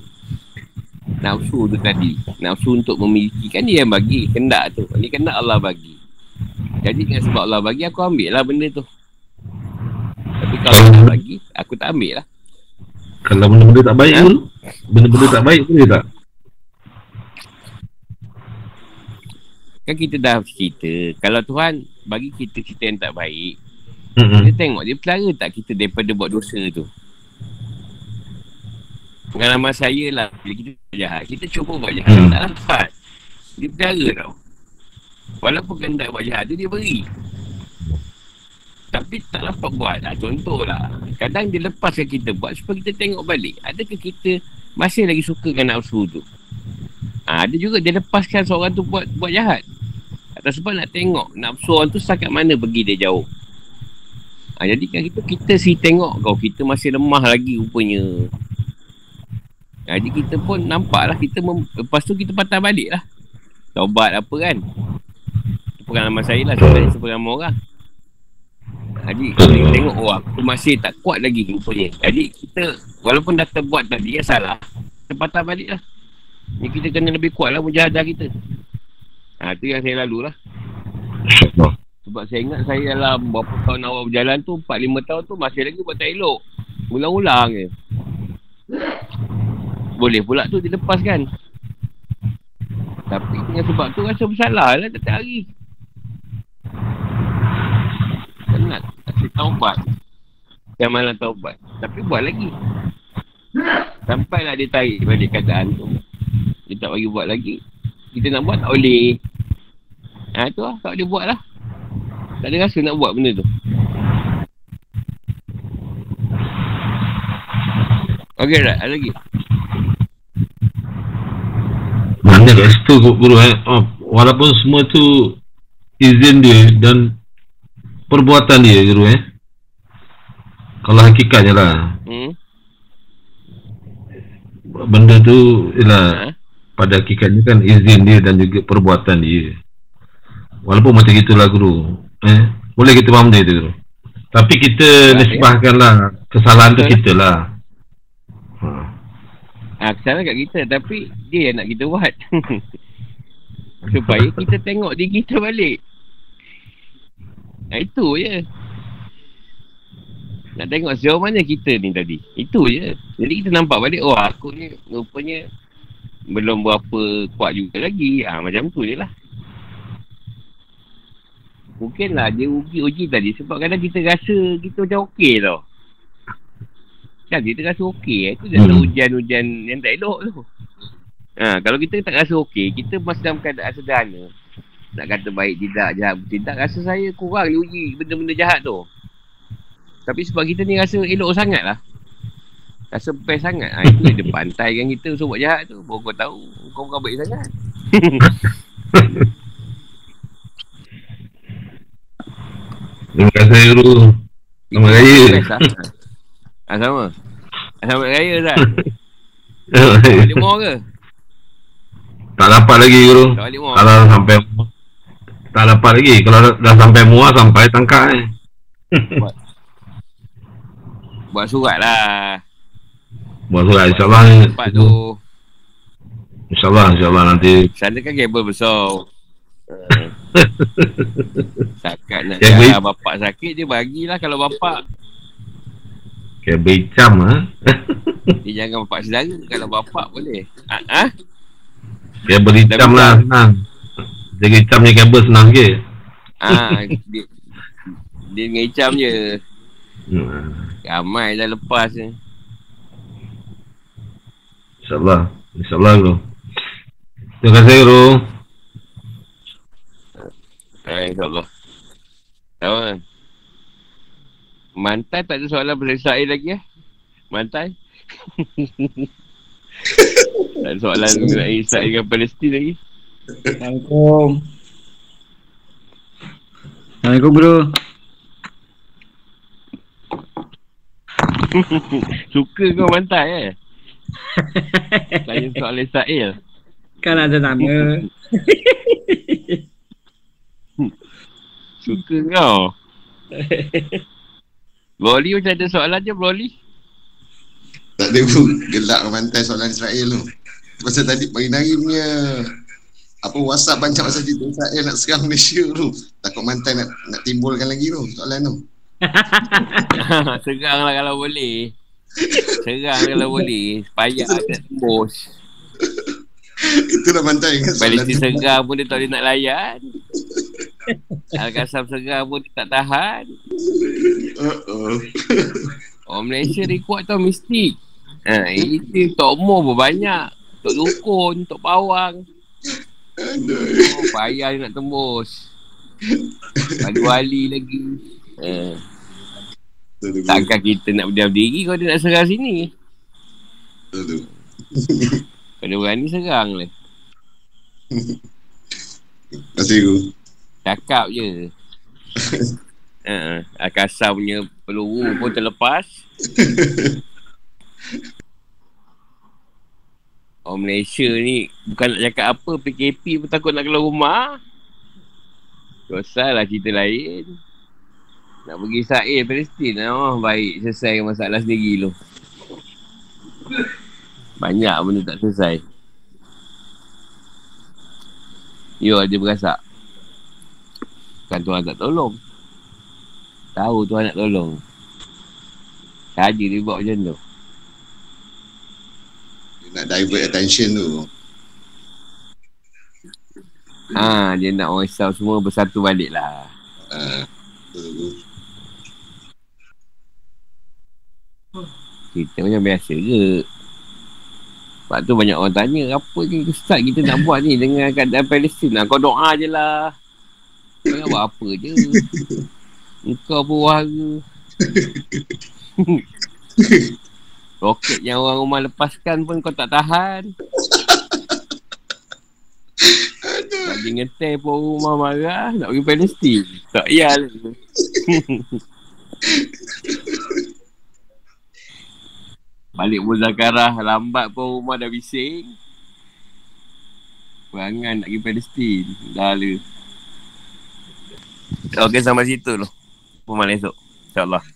[SPEAKER 1] Nafsu tu tadi. Nafsu untuk memiliki. Kan dia yang bagi kendak tu. Ini kendak Allah bagi. Jadi dengan sebab Allah bagi, aku ambil lah benda tu. Tapi kalau Allah bagi, aku tak ambil lah.
[SPEAKER 6] Kalau benda-benda tak baik tu, benda-benda tak baik boleh tak?
[SPEAKER 1] Kan kita dah cerita. Kalau Tuhan bagi kita cerita yang tak baik,
[SPEAKER 6] Mm-mm.
[SPEAKER 1] dia tengok dia pelara tak kita daripada buat dosa tu. Pengalaman saya lah, bila kita jahat, kita cuba buat jahat,
[SPEAKER 6] Hmm.
[SPEAKER 1] tak dapat. Dia pelara tau. Walaupun kendak buat jahat tu, dia beri. Tapi tak dapat buat lah. Contohlah. Kadang dia lepaskan kita buat supaya kita tengok balik. Adakah kita masih lagi suka dengan nafsu tu? Ha, ada juga dia lepaskan seorang tu buat buat jahat. Atas sebab nak tengok nafsu orang tu setakat mana pergi dia jauh. Ha, jadi kan kita, kita si tengok kau kita masih lemah lagi rupanya. Jadi kita pun nampak lah kita mem- lepas tu kita patah balik lah. Taubat apa kan. Itu pengalaman saya lah sebenarnya sepengalaman orang. Jadi kita tengok oh aku masih tak kuat lagi rupanya. Jadi kita walaupun dah terbuat tadi yang salah, kita patah balik lah. Ni kita kena lebih kuat lah mujahadah kita. Ha, tu yang saya lalu lah. Sebab saya ingat saya dalam berapa tahun awal berjalan tu, 4-5 tahun tu masih lagi buat tak elok. Ulang-ulang je. Boleh pula tu dilepaskan. Tapi dengan sebab tu rasa bersalah lah setiap hari. Penat. Kasih taubat. Yang malam taubat. Tapi buat lagi. Sampailah dia tarik balik keadaan tu. Dia tak bagi buat lagi. Kita nak buat tak boleh. Ha tu lah. Tak boleh buat lah. Tak ada rasa nak buat benda tu. Okey tak? Ada lagi?
[SPEAKER 6] Mana kat situ gu- guru eh. Oh, walaupun semua tu izin dia dan perbuatan dia guru eh. Kalau hakikatnya lah.
[SPEAKER 1] Hmm?
[SPEAKER 6] Benda tu ialah
[SPEAKER 1] Ha?
[SPEAKER 6] pada hakikatnya kan izin dia dan juga perbuatan dia. Walaupun macam gitulah guru. Eh, boleh kita faham dia tu guru. Tapi kita
[SPEAKER 1] Ya,
[SPEAKER 6] nisbahkanlah kesalahan tu kita lah. Ha.
[SPEAKER 1] Ha, kesalahan kat kita tapi dia yang nak kita buat. Supaya kita tengok diri kita balik. Ha, itu je. Nak tengok sejauh mana kita ni tadi. Itu je. Jadi kita nampak balik, oh aku ni rupanya belum berapa kuat juga lagi. Ha, macam tu je lah. Mungkin lah dia uji-uji tadi sebab kadang kita rasa kita macam okey tau. Kan kita rasa okey. Itu dah
[SPEAKER 6] Hmm.
[SPEAKER 1] hujan-hujan yang tak elok tu. Ha, kalau kita tak rasa okey, kita masih dalam keadaan sederhana. Nak kata baik tidak, jahat tidak, rasa saya kurang diuji benda-benda jahat tu. Tapi sebab kita ni rasa elok sangat lah. Rasa best sangat. Ha, itu dia pantaikan kita untuk buat jahat tu. Baru kau tahu, kau bukan baik sangat.
[SPEAKER 6] Terima kasih guru. Selamat raya.
[SPEAKER 1] Ha, sama. Selamat raya Zat. Balik mall ke?
[SPEAKER 6] tak dapat lagi guru.
[SPEAKER 1] Tak balik mall.
[SPEAKER 6] Kalau sampai tak dapat lagi. Kalau dah, dah sampai muar sampai tangkap eh.
[SPEAKER 1] Buat surat lah.
[SPEAKER 6] Buat surat insyaAllah ni.
[SPEAKER 1] Tempat tu.
[SPEAKER 6] InsyaAllah, insyaAllah nanti.
[SPEAKER 1] Sana kan kabel besar. Sakat nak jalan bapak sakit dia bagilah kalau bapak
[SPEAKER 6] Kayak becam ha.
[SPEAKER 1] dia jangan bapak saudara kalau bapak boleh. Ah ha?
[SPEAKER 6] Kabel hitam lah senang. Jaga hitamnya kabel senang ke.
[SPEAKER 1] Ah, dia, dia dengan hicam je.
[SPEAKER 6] Hmm.
[SPEAKER 1] Ramai dah lepas ni.
[SPEAKER 6] InsyaAllah. InsyaAllah guru. Terima kasih guru.
[SPEAKER 1] Eh, insyaAllah. Tahu kan? Mantai tak ada soalan pasal Israel lagi eh? Mantai? Tak ada soalan mengenai Israel dengan Palestin lagi.
[SPEAKER 7] Assalamualaikum. Assalamualaikum bro.
[SPEAKER 1] Suka kau mantai eh? Tanya soal Israel.
[SPEAKER 7] Kan ada nama.
[SPEAKER 1] Suka kau. Broly macam ada soalan je Broly.
[SPEAKER 8] Tak ada pun gelak mantai soalan Israel tu. Pasal tadi pagi hari punya apa WhatsApp banyak pasal cerita Israel nak serang Malaysia tu. Takut mantai nak nak timbulkan lagi tu soalan tu.
[SPEAKER 1] Serang lah kalau boleh. Serang kalau boleh. Payah tak tembus.
[SPEAKER 8] Itulah mantai kan soalan
[SPEAKER 1] Palestin
[SPEAKER 8] tu.
[SPEAKER 1] serang pun dia tak boleh nak layan. Al-Qassam serang pun dia tak tahan.
[SPEAKER 8] Uh-oh.
[SPEAKER 1] Orang Malaysia dia kuat tau mistik. Ha, itu Tok Mo pun banyak. Tok Dukun, Tok Pawang. Oh, payah dia nak tembus. Wali-wali lagi. Ha, takkan kita nak berdiam diri kalau dia nak serang sini.
[SPEAKER 8] Tu.
[SPEAKER 1] Kalau berani serang lah.
[SPEAKER 8] Terima kasih.
[SPEAKER 1] Cakap je. Ha, Al-Qassam punya peluru pun terlepas. Orang Malaysia ni bukan nak cakap apa PKP pun takut nak keluar rumah. Dosa lah cerita lain. Nak pergi Israel, Palestin. Oh, baik. Selesai masalah sendiri tu. Banyak benda tak selesai. Yo, dia berasak. Bukan Tuhan tak tolong. Tahu Tuhan nak tolong. Saja dia buat macam tu.
[SPEAKER 8] Dia nak divert attention tu.
[SPEAKER 1] Ha, dia nak orang Islam semua bersatu balik lah.
[SPEAKER 8] Tu.
[SPEAKER 1] Kita macam biasa ke. Sebab tu banyak orang tanya, apa ni Ustaz kita nak buat ni dengan keadaan Palestin lah. Kau doa je lah. Kau nak buat apa je. Engkau berwara. Roket yang orang rumah lepaskan pun kau tak tahan. Lagi ngetel pun orang rumah marah nak pergi Palestin. Tak payah lah. Balik muzakarah lambat pun rumah dah bising. Perangan nak pergi Palestin. Dah lah. Okey sampai situ tu. Pemain esok. InsyaAllah.